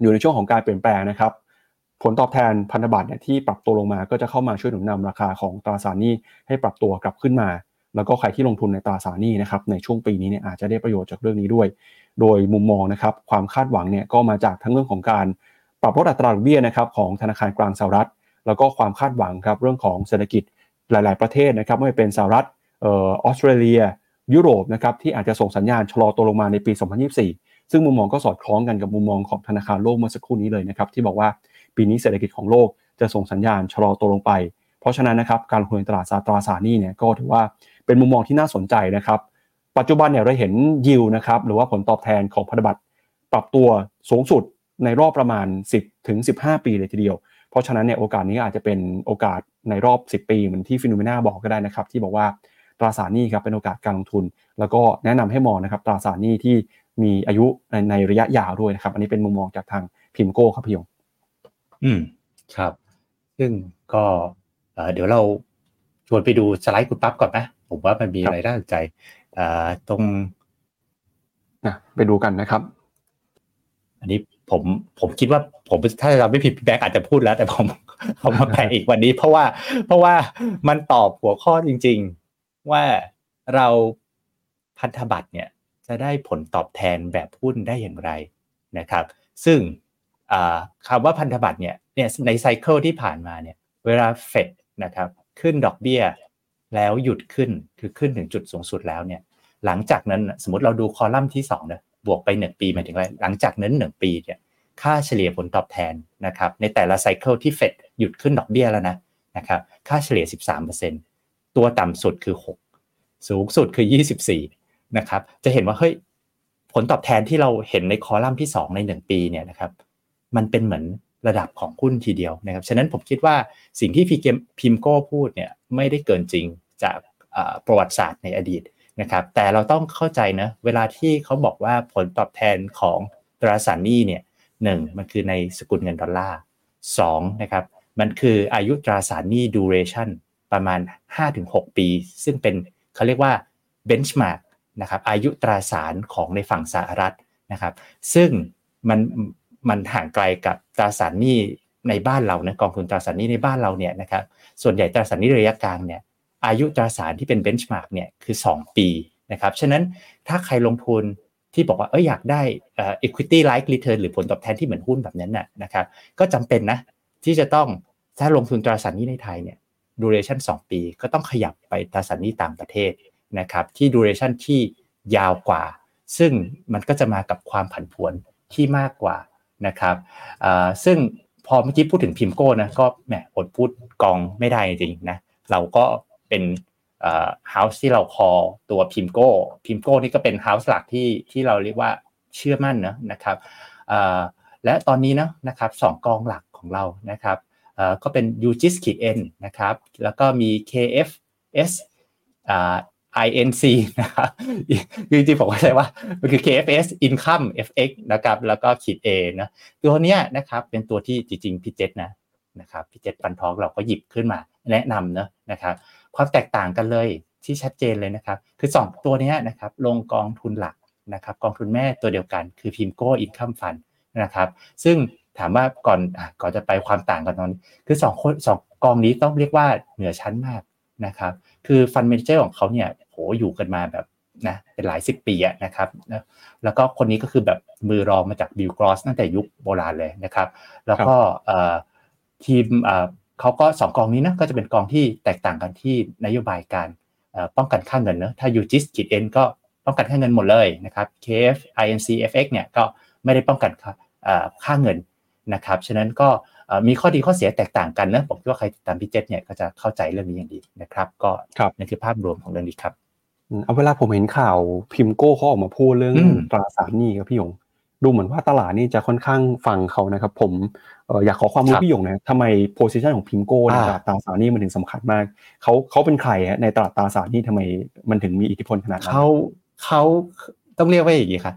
อยู่ในช่วงของการเปลี่ยนแปลงนะครับ ผลตอบแทนพันธบัตรเนี่ยที่ปรับตัวลงมาก็จะเข้ามาช่วยหนุนนำราคาของตราสารหนี้ให้ปรับตัวกลับขึ้นมา แล้วก็ใครที่ลงทุนในตราสารหนี้นะครับในช่วงปีนี้เนี่ยอาจจะได้ประโยชน์จากเรื่องนี้ด้วย โดยมุมมองนะครับความคาดหวังเนี่ยก็มาจากทั้งเรื่องของการปรับลดอัตราดอกเบี้ยนะครับของธนาคารกลางสหรัฐ แล้วก็ความคาดหวังครับเรื่องของเศรษฐกิจหลาย ๆ ประเทศนะครับไม่ว่าเป็นสหรัฐออสเตรเลีย ยุโรปนะครับที่อาจจะส่งสัญญาณชะลอตัวลงมาในปี 2024 ซึ่งมุมมองก็สอดคล้องกันกับมุมมองของธนาคารโลกเมื่อสักครู่นี้เลยนะครับที่บอกว่า ปีนี้เศรษฐกิจของโลกจะส่งสัญญาณชะลอตัวลงไป เพราะฉะนั้นนะครับการลงทุนในตลาดตราสารหนี้เนี่ยก็ถือว่าเป็นมุมมองที่น่าสนใจนะครับ ปัจจุบันเนี่ยเราเห็นยิวนะครับหรือว่าผลตอบแทนของพันธบัตรปรับตัวสูงสุดในรอบประมาณ 10ถึง15 ปีเลยทีเดียว เพราะฉะนั้นเนี่ยโอกาสนี้อาจจะเป็นโอกาสในรอบ 10 ปีเหมือนที่ฟิโนเมนาบอกก็ได้นะครับ ที่บอกว่าตราสารหนี้ครับเป็นโอกาสการลงทุน แล้วก็แนะนำให้มองนะครับตราสารหนี้ที่มีอายุในในระยะยาวด้วยนะครับ อันนี้เป็นมุมมองจากทางพิมโก้ครับพี่ยง อืมครับ ซึ่งก็เดี๋ยวเราชวนไปดูสไลด์คุณปั๊บก่อนนะผมว่ามันมีอะไรน่าสนใจตรงนะไปดูกันนะครับ อันนี้ผมผมคิดว่าผมถ้าเราไม่ผิดแบ็กอาจจะพูดแล้ว แต่ผมผมมาแปลอีกวันนี้ เพราะว่าเพราะว่ามันตอบหัวข้อจริง ๆ ว่าเราพันธบัตรเนี่ยจะได้ผลตอบแทนแบบหุ้นได้อย่างไรนะครับ ซึ่ง คำว่าพันธบัตรเนี่ยเนี่ยในไซเคิลที่ผ่านมาเนี่ยเวลาเฟดนะครับขึ้นดอกเบี้ย แล้วหยุดขึ้นคือขึ้นถึงจุดสูงสุดแล้วเนี่ยหลังจากนั้นสมมติเราดูคอลัมน์ที่2นะบวกไป 1 ปีหมายถึงอะไรหลังจากนั้น 1 ปีเนี่ยค่าเฉลี่ยผลตอบแทนนะครับในแต่ละไซเคิลที่เฟดหยุดขึ้นดอกเบี้ยแล้วนะนะครับค่าเฉลี่ย 13%ตัวต่ำสุดคือ 6 สูงสุดคือ 24นะครับจะเห็นว่าเฮ้ยผลตอบแทนที่เราเห็นในคอลัมน์ที่ 2 ใน 1 ปีเนี่ยนะครับ มันเป็นเหมือนระดับของหุ้นทีเดียวนะครับ ฉะนั้นผมคิดว่าสิ่งที่พีเกมพิมโก้พูดเนี่ยไม่ได้เกินจริงจากประวัติศาสตร์ในอดีตนะครับ แต่เราต้องเข้าใจนะเวลาที่เขาบอกว่าผลตอบแทนของตราสารหนี้เนี่ยหนึ่งมันคือในสกุลเงินดอลลาร์สองนะครับมันคืออายุตราสารหนี้ duration ประมาณ 5-6 ปี ซึ่งเป็นเขาเรียกว่า benchmark นะครับอายุตราสารของในฝั่งสหรัฐนะครับ ซึ่งมัน มันห่างไกลกับตราสารหนี้ในบ้านเรานะกองทุนตราสารหนี้ในบ้านเราเนี่ยนะครับส่วนใหญ่ตราสารหนี้ระยะกลางเนี่ยอายุตราสารที่เป็นเบนช์มาร์กเนี่ยคือ 2 ปีนะครับฉะนั้นถ้าใครลงทุนที่บอกว่าเอออยากได้ equity like return หรือผลตอบแทนที่เหมือนหุ้นแบบนั้นน่ะนะครับก็จำเป็นนะที่จะต้องถ้าลงทุนตราสารหนี้ในไทยเนี่ย duration 2 ปีก็ต้องขยับไปตราสารหนี้ต่างประเทศนะครับที่ duration ที่ยาวกว่า ซึ่งมันก็จะมากับความผันผวนที่มากกว่า นะครับซึ่งพอเมื่อกี้พูดถึง PIMCO นะก็แหมอดพูดกองไม่ได้จริงๆนะเราก็เป็น house ที่เราคอตัว PIMCO PIMCO นี่ก็เป็น house หลักที่ที่เราเรียกว่าเชื่อมั่นนะนะครับและตอนนี้นะนะครับสองกองหลักของเรานะครับก็เป็น UGIS ขีด N นะครับแล้วก็มี KFS INC นะครับจริงๆผมก็ใช้ว่ามันคือ KFS Income FX นะครับแล้วก็ขีด A นะตัวเนี้ยนะครับเป็นตัวที่จริงๆพี่เจษนะนะครับพี่เจษปันทองเราก็หยิบขึ้นมาแนะนำเนะนะครับความแตกต่างกันเลยที่ชัดเจนเลยนะครับ คือ 2 ตัวนี้นะครับลงกองทุนหลักนะครับกองทุนแม่ตัวเดียวกันคือพิมโก้อินคัมฟันนะครับ ซึ่งถามว่าก่อนก่อนจะไปความต่างกันตอนนี้คือ2คนสองกองนี้ต้องเรียกว่าเหนือชั้นมากนะครับ คือ fund manager ของเขาเนี่ย โหอยู่กันมาแบบนะเป็นหลายสิบปีนะครับแล้วก็คนนี้ก็คือแบบมือรองมาจาก Bill Gross ตั้งแต่ยุคโบราณเลยนะครับ แล้วก็ทีมเขาก็สองกองนี้นะก็จะเป็นกองที่แตกต่างกันที่นโยบายการป้องกันค่าเงินเนะถ้า UGIS ขีด N ก็ป้องกันค่าเงินหมดเลยนะครับ KF INC FX เนี่ยก็ไม่ได้ป้องกันค่าเงินนะครับฉะนั้นก็มีข้อดีข้อเสียแตกต่างกันนะผมคิดว่าใครติดตามพี่เจษเนี่ยก็จะเข้าใจเรื่องนี้อย่างดีนะครับ ก็นี่คือภาพรวมของเรื่องนี้ครับ เอาเวลาผมเห็นข่าว PIMCO เขาออกมาพูดเรื่องตราสารหนี้ครับพี่ยงดูเหมือนว่าตลาดนี่จะค่อนข้างฟังเขานะครับ ผมอยากขอความรู้พี่ยงนะทำไม position ของ PIMCO ในตลาดตราสารหนี้มันถึงสำคัญมากเขาเขาเป็นใครฮะในตลาดตราสารหนี้ทำไมมันถึงมีอิทธิพลขนาดนั้นเขาเขาต้องเรียกว่าอย่างนี้ครับ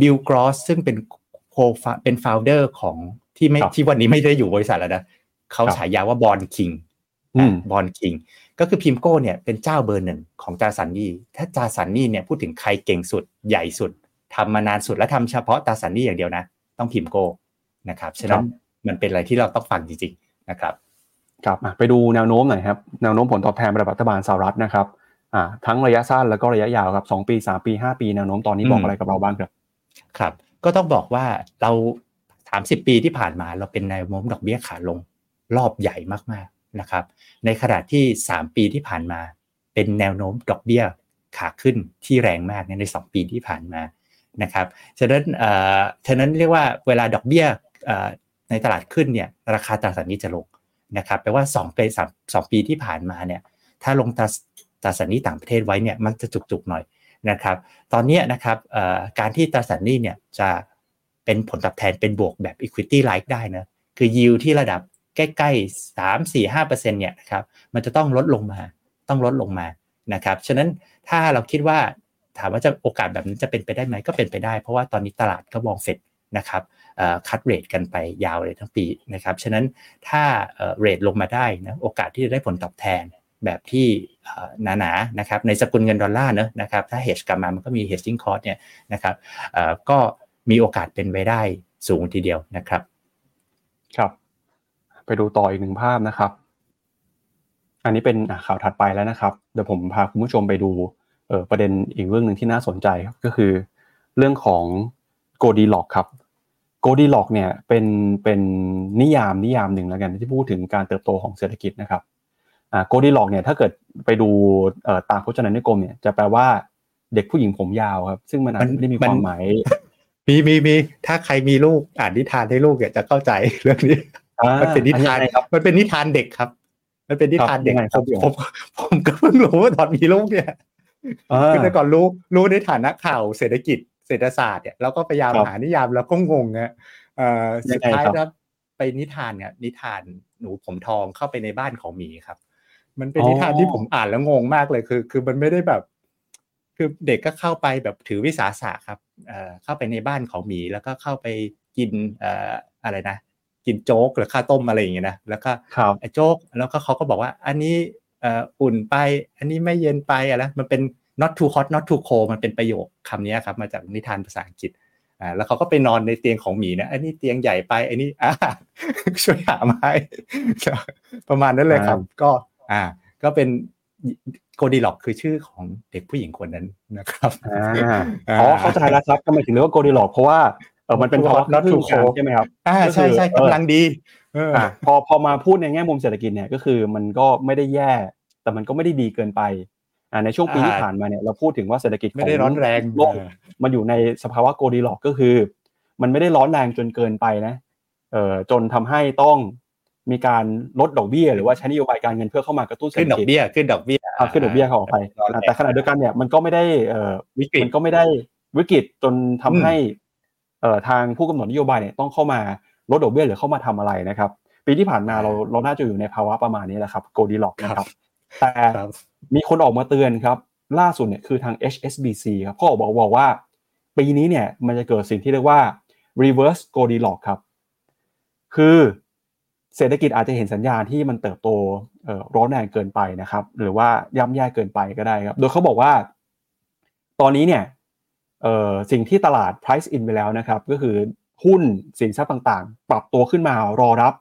Bill Gross ซึ่งเป็น co เป็น founder ของที่ไม่ที่วันนี้ไม่ได้อยู่บริษัทแล้วนะเขาฉายาว่า Bond King Bond King ก็คือ PIMCO เนี่ยเป็นเจ้าเบอร์หนึ่งของตราสารหนี้ถ้าตราสารหนี้เนี่ยพูดถึงใครเก่งสุดใหญ่สุดทำมานานสุดและทำเฉพาะตราสารหนี้อย่างเดียวนะ ต้อง PIMCO นะครับฉะนั้นมันเป็นอะไรที่เราต้องฟังจริงๆนะครับครับไปดูแนวโน้มหน่อยครับแนวโน้มผลตอบแทนรัฐบาลสหรัฐนะครับอ่าทั้งระยะสั้นแล้วก็ระยะยาวครับสองปีสามปีห้าปีแนวโน้มตอนนี้บอกอะไรกับเราบ้างครับครับ ก็ต้องบอกว่าเราสามสิบปีที่ผ่านมาเราเป็นแนวโน้มดอกเบี้ยขาลงรอบใหญ่มากๆ นะครับในขณะที่สามปีที่ผ่านมา เป็นแนวโน้มดอกเบี้ยขาขึ้นที่แรงมากในสองปีที่ผ่านมานะครับฉะนั้นฉะนั้นเรียกว่าเวลาดอกเบี้ยในตลาดขึ้นเนี่ยราคาตราสารนี้จะลงนะครับแปลว่า2ปีสองปีที่ผ่านมาเนี่ยถ้าลงตราตราสารนี้ต่างประเทศไว้เนี่ยมันจะจุกๆหน่อยนะครับตอนนี้นะครับการที่ตราสารนี้เนี่ยจะเป็นผลตอบแทนเป็นบวกแบบ equity like ได้นะคือ yield ที่ระดับ ใกล้ๆ3 4 5%เนี่ยนะครับมันจะต้องลดลงมาต้องลดลงมานะครับฉะนั้นถ้าเราคิดว่าถามว่าจะโอกาสแบบนี้จะเป็นไปได้ไหมก็เป็นไปได้ เพราะว่าตอนนี้ตลาดก็มองเฟดนะครับ cut rate กันไปยาวเลยทั้งปีนะครับฉะนั้นถ้า rate ลงมาได้นะโอกาสที่จะได้ผลตอบแทนแบบที่หนาๆนะครับในสกุลเงินดอลลาร์เนอะนะครับถ้าเฮชกลับมามันก็มี hedging cost เนี่ยนะครับก็มีโอกาสเป็นไปได้สูงทีเดียวนะครับ ครับ ไปดูต่ออีกหนึ่งภาพนะครับ อันนี้เป็นข่าวถัดไปแล้วนะครับ เดี๋ยวผมพาคุณผู้ชมไปดูเออประเด็นอีกเรื่องหนึ่งที่น่าสนใจครับก็คือ เรื่องของโกดีล็อกครับโกดีล็อกเนี่ยเป็นเป็นนิยามนิยามหนึ่งแล้วกันที่พูดถึงการเติบโตของเศรษฐกิจนะครับอ่าโกดีล็อกเนี่ยถ้าเกิดไปดูเอ่อตามพจนานุกรมเนี่ยจะแปลว่าเด็กผู้หญิงผมยาวครับ ซึ่งมันอาจจะไม่ได้มีความหมายมีมีมีถ้าใครมีลูกอ่านนิทานให้ลูกเนี่ยจะเข้าใจเรื่องนี้ มันเป็นนิทานมันเป็นนิทานเด็กครับ มันเป็นนิทานเด็กผมผมผมก็เพิ่งรู้ว่าตอนมีลูกเนี่ยคือแต่ก่อนรู้รู้ในฐานะข่าวเศรษฐกิจเศรษฐศาสตร์เนี่ยเราก็พยายามหานิยามแล้วก็งงนะสุดท้ายแล้วไปนิทานเนี่ยนิทานหนูผมทองเข้าไปในบ้านของหมีครับ มันเป็นนิทานที่ผมอ่านแล้วงงมากเลยคือ คือมันไม่ได้แบบ คือเด็กก็เข้าไปแบบถือวิสาสะครับเข้าไปในบ้านของหมีแล้วก็เข้าไปกินอะไรนะ กินโจ๊กหรือข้าวต้มอะไรอย่างเงี้ยนะแล้วก็ไอ้โจ๊กแล้วก็เขาก็บอกว่าอันนี้อุ่นไปอันนี้ไม่เย็นไปอะไรมันเป็น not too hot not too cold มันเป็นประโยคคำนี้ครับมาจากนิทานภาษาอังกฤษอ่าแล้วเขาก็ไปนอนในเตียงของหมีนะอันนี้เตียงใหญ่ไปอันนี้อ่าช่วยหาไม้ประมาณนั้นเลยครับ ก็อ่า ก็เป็นโกดีล็อกคือชื่อของเด็กผู้หญิงคนนั้นนะครับอ่าอ๋อเข้าใจแล้วครับทำไมถึงเรียกว่าโกลดิล็อกเพราะว่า เออมันเป็นภาวะ Not ครึ่ too งกลาง cold ใช่ไหมครับอ่าใช่ใช่ก็คือกำลังดีเออออะพอพอมาพูดในแง่มุมเศรษฐกิจเนี่ยก็คือมันก็ไม่ได้แย่ แต่มันก็ไม่ได้ดีเกินไปอ่าในช่วงปีที่อ่าผ่านมาเนี่ยเราพูดถึงว่าเศรษฐกิจขไม่องได้ร้อนแรงโลกมันอยู่ในสภาวะโกลดิล็อกก็คือ มันไม่ได้ร้อนแรงจนเกินไปนะเอ่อจนทำให้ต้องมีการลดดอกเบี้ย หรือว่าใช้นโยบายการเงินเพื่อเข้ามากระตุ้นเศรษขึ้นฐดอกิกจเบี้ยขึ้นดอกเบี้ยอ่าขึ้นดอกเบี้ยเขาออกไปร้อนแรงอ่าแต่ขณะเดียวกันเนี่ยมันก็ไม่ได้เอ่อวิกฤตมันก็ไม่ได้วิกฤตจนทำอืมให้เอ่อ ทางผู้กำหนดนโยบายเนี่ยต้องเข้ามาลดดอกเบี้ยหรือเข้ามาทำอะไรนะครับ ปีที่ผ่านมาเราเราน่าจะอยู่ในภาวะประมาณนี้แหละครับ Goldilocks นะครับ แต่ครับมีคนออกมาเตือนครับ ล่าสุดเนี่ยคือทาง HSBC ครับเขาออกบอกบอกว่า ปีนี้เนี่ยมันจะเกิดสิ่งที่เรียกว่า reverse Goldilocks ครับ คือเศรษฐกิจอาจจะเห็นสัญญาณที่มันเติบโตเอ่อร้อนแรงเกินไปนะครับ หรือว่าย่ำแย่เกินไปก็ได้ครับ โดยเขาบอกว่า ตอนนี้เนี่ยเอ่อ สิ่งที่ตลาด price in ไปแล้วนะครับ ก็คือหุ้นสินทรัพย์ต่างๆ ปรับตัวขึ้นมารอรับ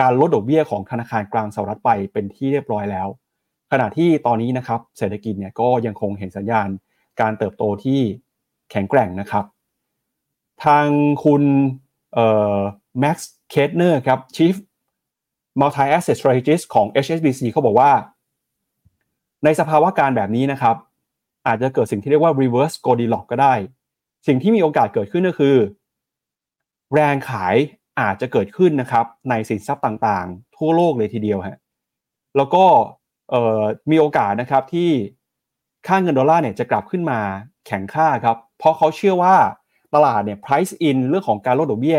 การลดดอกเบี้ยของธนาคารกลางสหรัฐไปเป็นที่เรียบร้อยแล้ว ขณะที่ตอนนี้นะครับเศรษฐกิจเนี่ยก็ยังคงเห็นสัญญาณ การเติบโตที่แข็งแกร่งนะครับ ทางคุณเอ่อ Max Kettner ครับ Chief Multi Asset Strategist ของ HSBC เขาบอกว่า ในสภาวะการแบบนี้นะครับ อาจจะเกิดสิ่งที่เรียกว่า reverse Goldilocks ก็ได้ สิ่งที่มีโอกาสเกิดขึ้นก็คือ แรงขายอาจจะเกิดขึ้นนะครับในสินทรัพย์ต่างๆ ทั่วโลกเลยทีเดียวฮะแล้วก็มีโอกาสนะครับที่ค่าเงินดอลลาร์เนี่ยจะกลับขึ้นมาแข็งค่าครับ เพราะเขาเชื่อว่าตลาดเนี่ย price in เรื่องของการลดดอกเบี้ย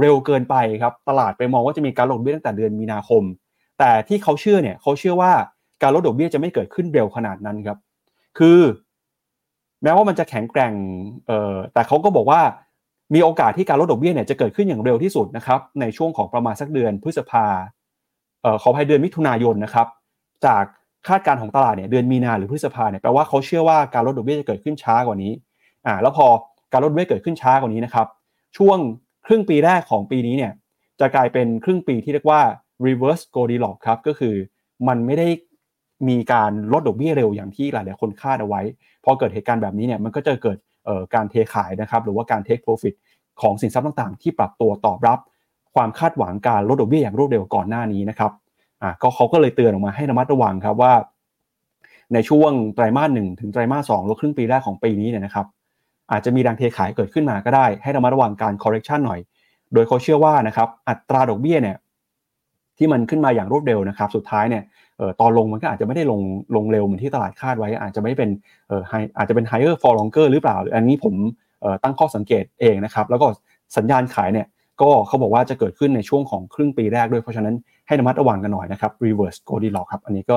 เร็วเกินไปครับ ตลาดไปมองว่าจะมีการลดดอกเบี้ยตั้งแต่เดือนมีนาคม แต่ที่เขาเชื่อเนี่ยเขาเชื่อว่าการลดดอกเบี้ยจะไม่เกิดขึ้นเร็วขนาดนั้นครับ คือ แม้ว่ามันจะแข็งแกร่งเอ่อแต่เขาก็บอกว่ามีโอกาสที่การลดดอกเบี้ยเนี่ยจะเกิดขึ้นอย่างเร็วที่สุดนะครับในช่วงของประมาณสักเดือนพฤษภาเอ่อขออภัยเดือนมิถุนายนนะครับ จากคาดการณ์ของตลาดเนี่ยเดือนมีนาหรือพฤษภาเนี่ยแปลว่าเขาเชื่อว่าการลดดอกเบี้ยจะเกิดขึ้นช้ากว่านี้อ่าแล้วพอการลดดอกเบี้ยเกิดขึ้นช้ากว่านี้นะครับ ช่วงครึ่งปีแรกของปีนี้เนี่ยจะกลายเป็นครึ่งปีที่เรียกว่า reverse Goldilocks ครับก็คือมันไม่ได้ มีการลดดอกเบี้ยเร็วอย่างที่หลายๆคนคาดเอาไว้ พอเกิดเหตุการณ์แบบนี้เนี่ยมันก็จะเกิดการเทขายนะครับหรือว่าการ take profit ของสินทรัพย์ต่างๆ ที่ปรับตัวตอบรับ ความคาดหวังการลดดอกเบี้ยอย่างรวดเร็วก่อนหน้านี้นะครับอะก็เขาก็เลยเตือนออกมาให้ระมัดระวังครับว่า ในช่วงไตรมาสหนึ่งถึงไตรมาสสองหรือครึ่งปีแรกของปีนี้เนี่ยนะครับ อาจจะมีแรงเทขายเกิดขึ้นมาก็ได้ ให้ระมัดระวังการ correction หน่อย โดยเขาเชื่อว่านะครับอัตราดอกเบี้ยเนี่ย ที่มันขึ้นมาอย่างรวดเร็วนะครับ สุดท้ายเนี่ยออตอนลงมันก็อาจจะไม่ได้ลงลงเร็วเหมือนที่ตลาดคาดไว้ อาจจะไม่เป็นเอ่ออาจจะเป็น higher for longer หรือเปล่า อันนี้ผมออตั้งข้อสังเกตเองนะครับ แล้วก็สัญญาณขายเนี่ยก็เขาบอกว่าจะเกิดขึ้นในช่วงของครึ่งปีแรกด้วยเพราะฉะนั้นให้ระมัดระวังกันหน่อยนะครับ reverse Goldilocks ครับอันนี้ก็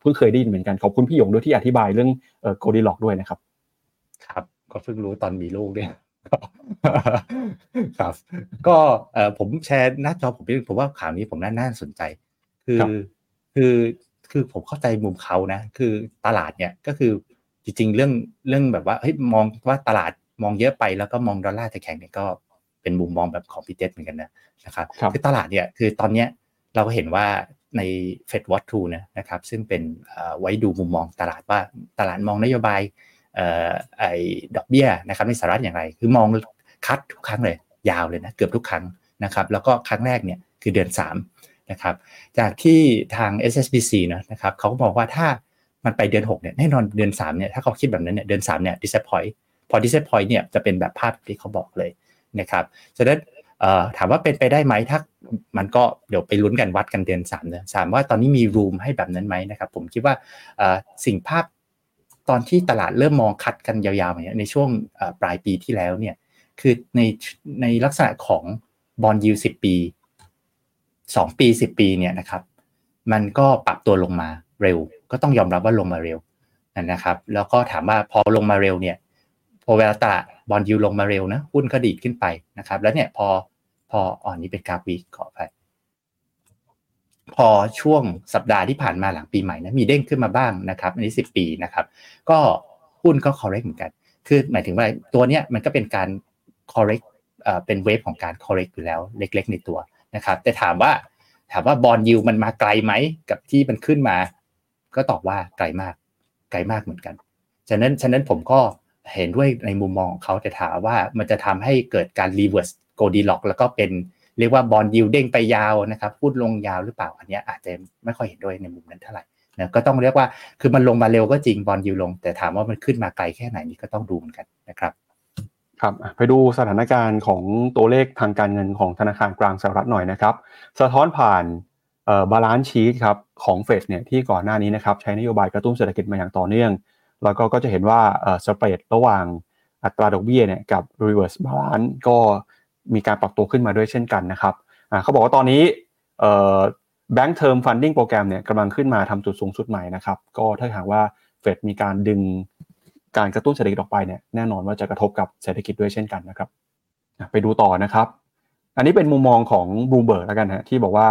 เพิ่งเคยได้ยินเหมือนกันขอบคุณพี่หยงด้วยที่อธิบายเรื่อง Goldilocks ด้วยนะครับครับก็เพิ่งรู้ตอนมีลูกเนี่ย ครับ ก็เออผมแชร์หน้าจอผมไปผมว่าข่าวนี้ผมน่าน่าสนใจ คือครับคือคือผมเข้าใจมุมเขานะ คือตลาดเนี่ยก็คือจริง ๆ เรื่องเรื่องแบบว่าเฮ้ยมองว่าตลาดมองเยอะไปแล้วก็มองดอลลาร์จะแข็งเนี่ยก็เป็นมุมมองแบบของพี่เจษเหมือนกันนะนะครับครับคือตลาดเนี่ยคือตอนเนี้ยเราก็เห็นว่าใน Fed Watch 2นะนะครับซึ่งเป็นเอ่อไว้ดูมุมมองตลาดว่าตลาดมองนโยบายเอ่อ ไอ้ดอกเบี้ยนะครับในสหรัฐอย่างไร คือมองคัดทุกครั้งเลย ยาวเลยนะเกือบทุกครั้งนะครับแล้วก็ครั้งแรกเนี่ยคือเดือน 3 นะครับ จากที่ทาง SSBC นะนะครับเขาก็บอกว่าถ้ามันไปเดือน 6 เนี่ยแน่นอนเดือน 3 เนี่ยถ้าเขาคิดแบบนั้นเนี่ยเดือน 3 เนี่ย disappoint พอ disappoint เนี่ยจะเป็นแบบภาพที่เขาบอกเลยนะครับฉะนั้นเอ่อถามว่าเป็นไปได้ไหมถ้ามันก็เดี๋ยวไปลุ้นกันวัดกันเดือน3เดือนสามว่าตอนนี้มี room ให้แบบนั้นไหมนะครับ ผมคิดว่าสิ่งภาพ ตอนที่ตลาดเริ่มมองคัดกันยาวๆอย่างเงี้ยในช่วงปลายปีที่แล้วเนี่ย คือในในลักษณะของบอลยูสิบปีสองปีสิบปีเนี่ยนะครับ มันก็ปรับตัวลงมาเร็ว ก็ต้องยอมรับว่าลงมาเร็วนะครับ แล้วก็ถามว่าพอลงมาเร็วเนี่ยพอเวลาตลาดบอลยูลงมาเร็วนะหุ้นก็ดีดขึ้นไปนะครับ แล้วเนี่ยพอพออ่อนนี้เป็นกราฟวีขอไป พอช่วงสัปดาห์ที่ผ่านมาหลังปีใหม่นะมีเด้งขึ้นมาบ้างนะครับอันนี้สิบปีนะครับก็หุ้นก็ correct เหมือนกัน คือหมายถึงว่าตัวเนี้ยมันก็เป็นการ correct เอ่อเป็นเวฟของการ correct อยู่แล้วเล็ก ๆ ในตัวนะครับแต่ถามว่าถามว่า bond yield มันมาไกลไหมกับที่มันขึ้นมา ก็ตอบว่าไกลมากไกลมากเหมือนกัน ฉะนั้นฉะนั้นผมก็เห็นด้วยในมุมมองของเขาแต่ถามว่ามันจะทำให้เกิดการ reverse Goldilocks แล้วก็เป็น เรียกว่า bond yield เด้งไปยาวนะครับหุ้นลงยาวหรือเปล่าอันนี้อาจจะไม่ค่อยเห็นด้วยในมุมนั้นเท่าไหร่นะก็ต้องเรียกว่าคือมันลงมาเร็วก็จริง bond yield ลง แต่ถามว่ามันขึ้นมาไกลแค่ไหนนี่ก็ต้องดูเหมือนกันนะครับครับไปดูสถานการณ์ของตัวเลขทางการเงินของธนาคารกลางสหรัฐหน่อยนะครับ สะท้อนผ่าน balance sheet ครับของเฟดเนี่ยที่ก่อนหน้านี้นะครับใช้นโยบายกระตุ้นเศรษฐกิจมาอย่างต่อเนื่อง แล้วก็ก็จะเห็นว่า spread ระหว่างอัตราดอกเบี้ยเนี่ยกับ reserve balance ก็ มีการปรับตัวขึ้นมาด้วยเช่นกันนะครับเขาบอกว่าตอนนี้ Bank Term Funding Program เนี่ยกำลังขึ้นมาทำจุดสูงสุดใหม่นะครับก็ถ้าหากว่าเฟดมีการดึงการกระตุ้นเศรษฐกิจออกไปเนี่ยแน่นอนว่าจะกระทบกับเศรษฐกิจด้วยเช่นกันนะครับไปดูต่อนะครับ อันนี้เป็นมุมมองของบูมเบิร์กแล้วกันฮะที่บอกว่า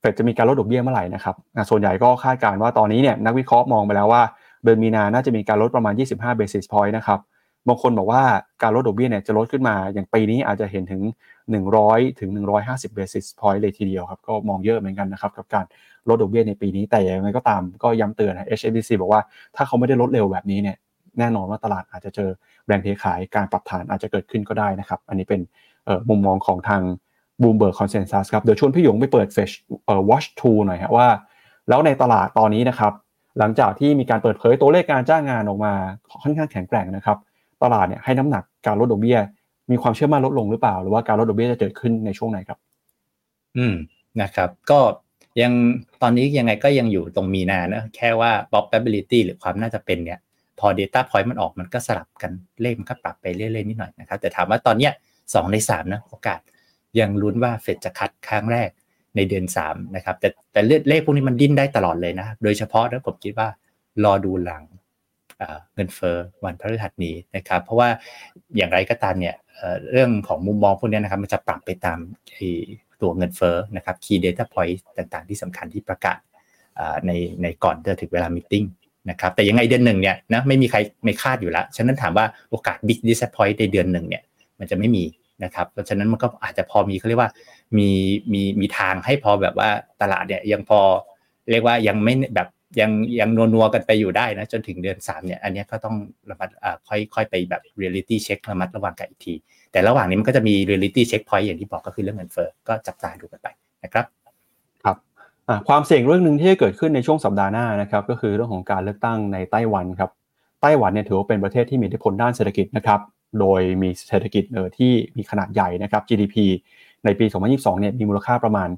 เฟดจะมีการลดดอกเบี้ยเมื่อไหร่นะครับส่วนใหญ่ก็คาดการณ์ว่าตอนนี้เนี่ยนักวิเคราะห์มองไปแล้วว่าเดือนมีนาน่าจะมีการลดประมาณ 25 basis point นะครับ บางคนบอกว่าการลดดอกเบี้ยเนี่ยจะลดขึ้นมาอย่างปีนี้อาจจะเห็นถึง 100 ถึง 150 basis point เลยทีเดียวครับ ก็มองเยอะเหมือนกันนะครับ กับการลดดอกเบี้ยในปีนี้แต่อย่างไรก็ตามก็ย้ำเตือนนะ HSBC บอกว่าถ้าเขาไม่ได้ลดเร็วแบบนี้เนี่ยแน่นอนว่าตลาดอาจจะเจอแรงเทขายการปรับฐานอาจจะเกิดขึ้นก็ได้นะครับ อันนี้เป็นมุมมองของทาง Bloomberg Consensus ครับเดี๋ยวชวนพี่หยงไปเปิด Fetch Watch 2หน่อยฮะว่า แล้วในตลาดตอนนี้นะครับ หลังจากที่มีการเปิดเผยตัวเลขการจ้างงานออกมาค่อนข้างแข็งแกร่งนะครับ ตลาดเนี่ยให้น้ำหนักการลดดอกเบี้ย มีความเชื่อมั่นลดลงหรือเปล่า หรือว่าการลดดอกเบี้ยจะเกิดขึ้นในช่วงไหนครับ อืมนะครับ ก็ยังตอนนี้ยังไงก็ยังอยู่ตรงมีนานะแค่ว่า probability หรือความน่าจะเป็นเนี่ย พอ Data Point มันออกมันก็สลับกันเลขมันก็ปรับไปเรื่อยๆนิดหน่อยนะครับ แต่ถามว่าตอนเนี้ยสองในสามนะโอกาสยังลุ้นว่าเฟดจะคัดครั้งแรกในเดือน3นะครับแต่แต่เลขพวกนี้มันดิ้นได้ตลอดเลยนะ โดยเฉพาะนะผมคิดว่ารอดูหลัง เงินเฟอ้อวันพฤหัสนี้นะครับ เพราะว่าอย่างไรก็ตามเนี่ยเรื่องของมุมมองพวกนี้นะครับมันจะปรับไปตามตัวเงินเฟอ้อนะครับ key data point ต่างๆ ที่สำคัญที่ประกาศในในก่อนจะถึงเวลามิ팅นะครับแต่ยังไงเดือนหนึ่งเนี่ยนะไม่มีใครไม่คาดอยู่แล้ว ฉะนั้นถามว่าโอกาส big disappoint ในเดือนหนึ่งเนี่ยมันจะไม่มีนะครับเพราะฉะนั้นมันก็อาจจะพอมีเขาเรียกว่ามีมีมีทางให้พอแบบว่าตลาดเนี่ยยังพอเรียกว่ายังไม่แบบ ยังยังนัวนัวกันไปอยู่ได้นะจนถึงเดือน3เนี่ยอันนี้ก็ต้องระมัดค่อยค่อยไปแบบ reality check ระมัดระวังกันอีกที แต่ระหว่างนี้มันก็จะมี reality check point อย่างที่บอกก็คือเรื่องเงินเฟ้อก็จับตาดูกันไปนะครับครับความเสี่ยงเรื่องหนึ่งที่จะเกิดขึ้นในช่วงสัปดาห์หน้านะครับก็คือเรื่องของการเลือกตั้งในไต้หวันครับไต้หวันเนี่ยถือว่าเป็นประเทศที่มีอิทธิพลด้านเศรษฐกิจนะครับโดยมีเศรษฐกิจเออที่มีขนาดใหญ่นะครับ GDP ในปี 2022 เนี่ยมีมูลค่าประมาณ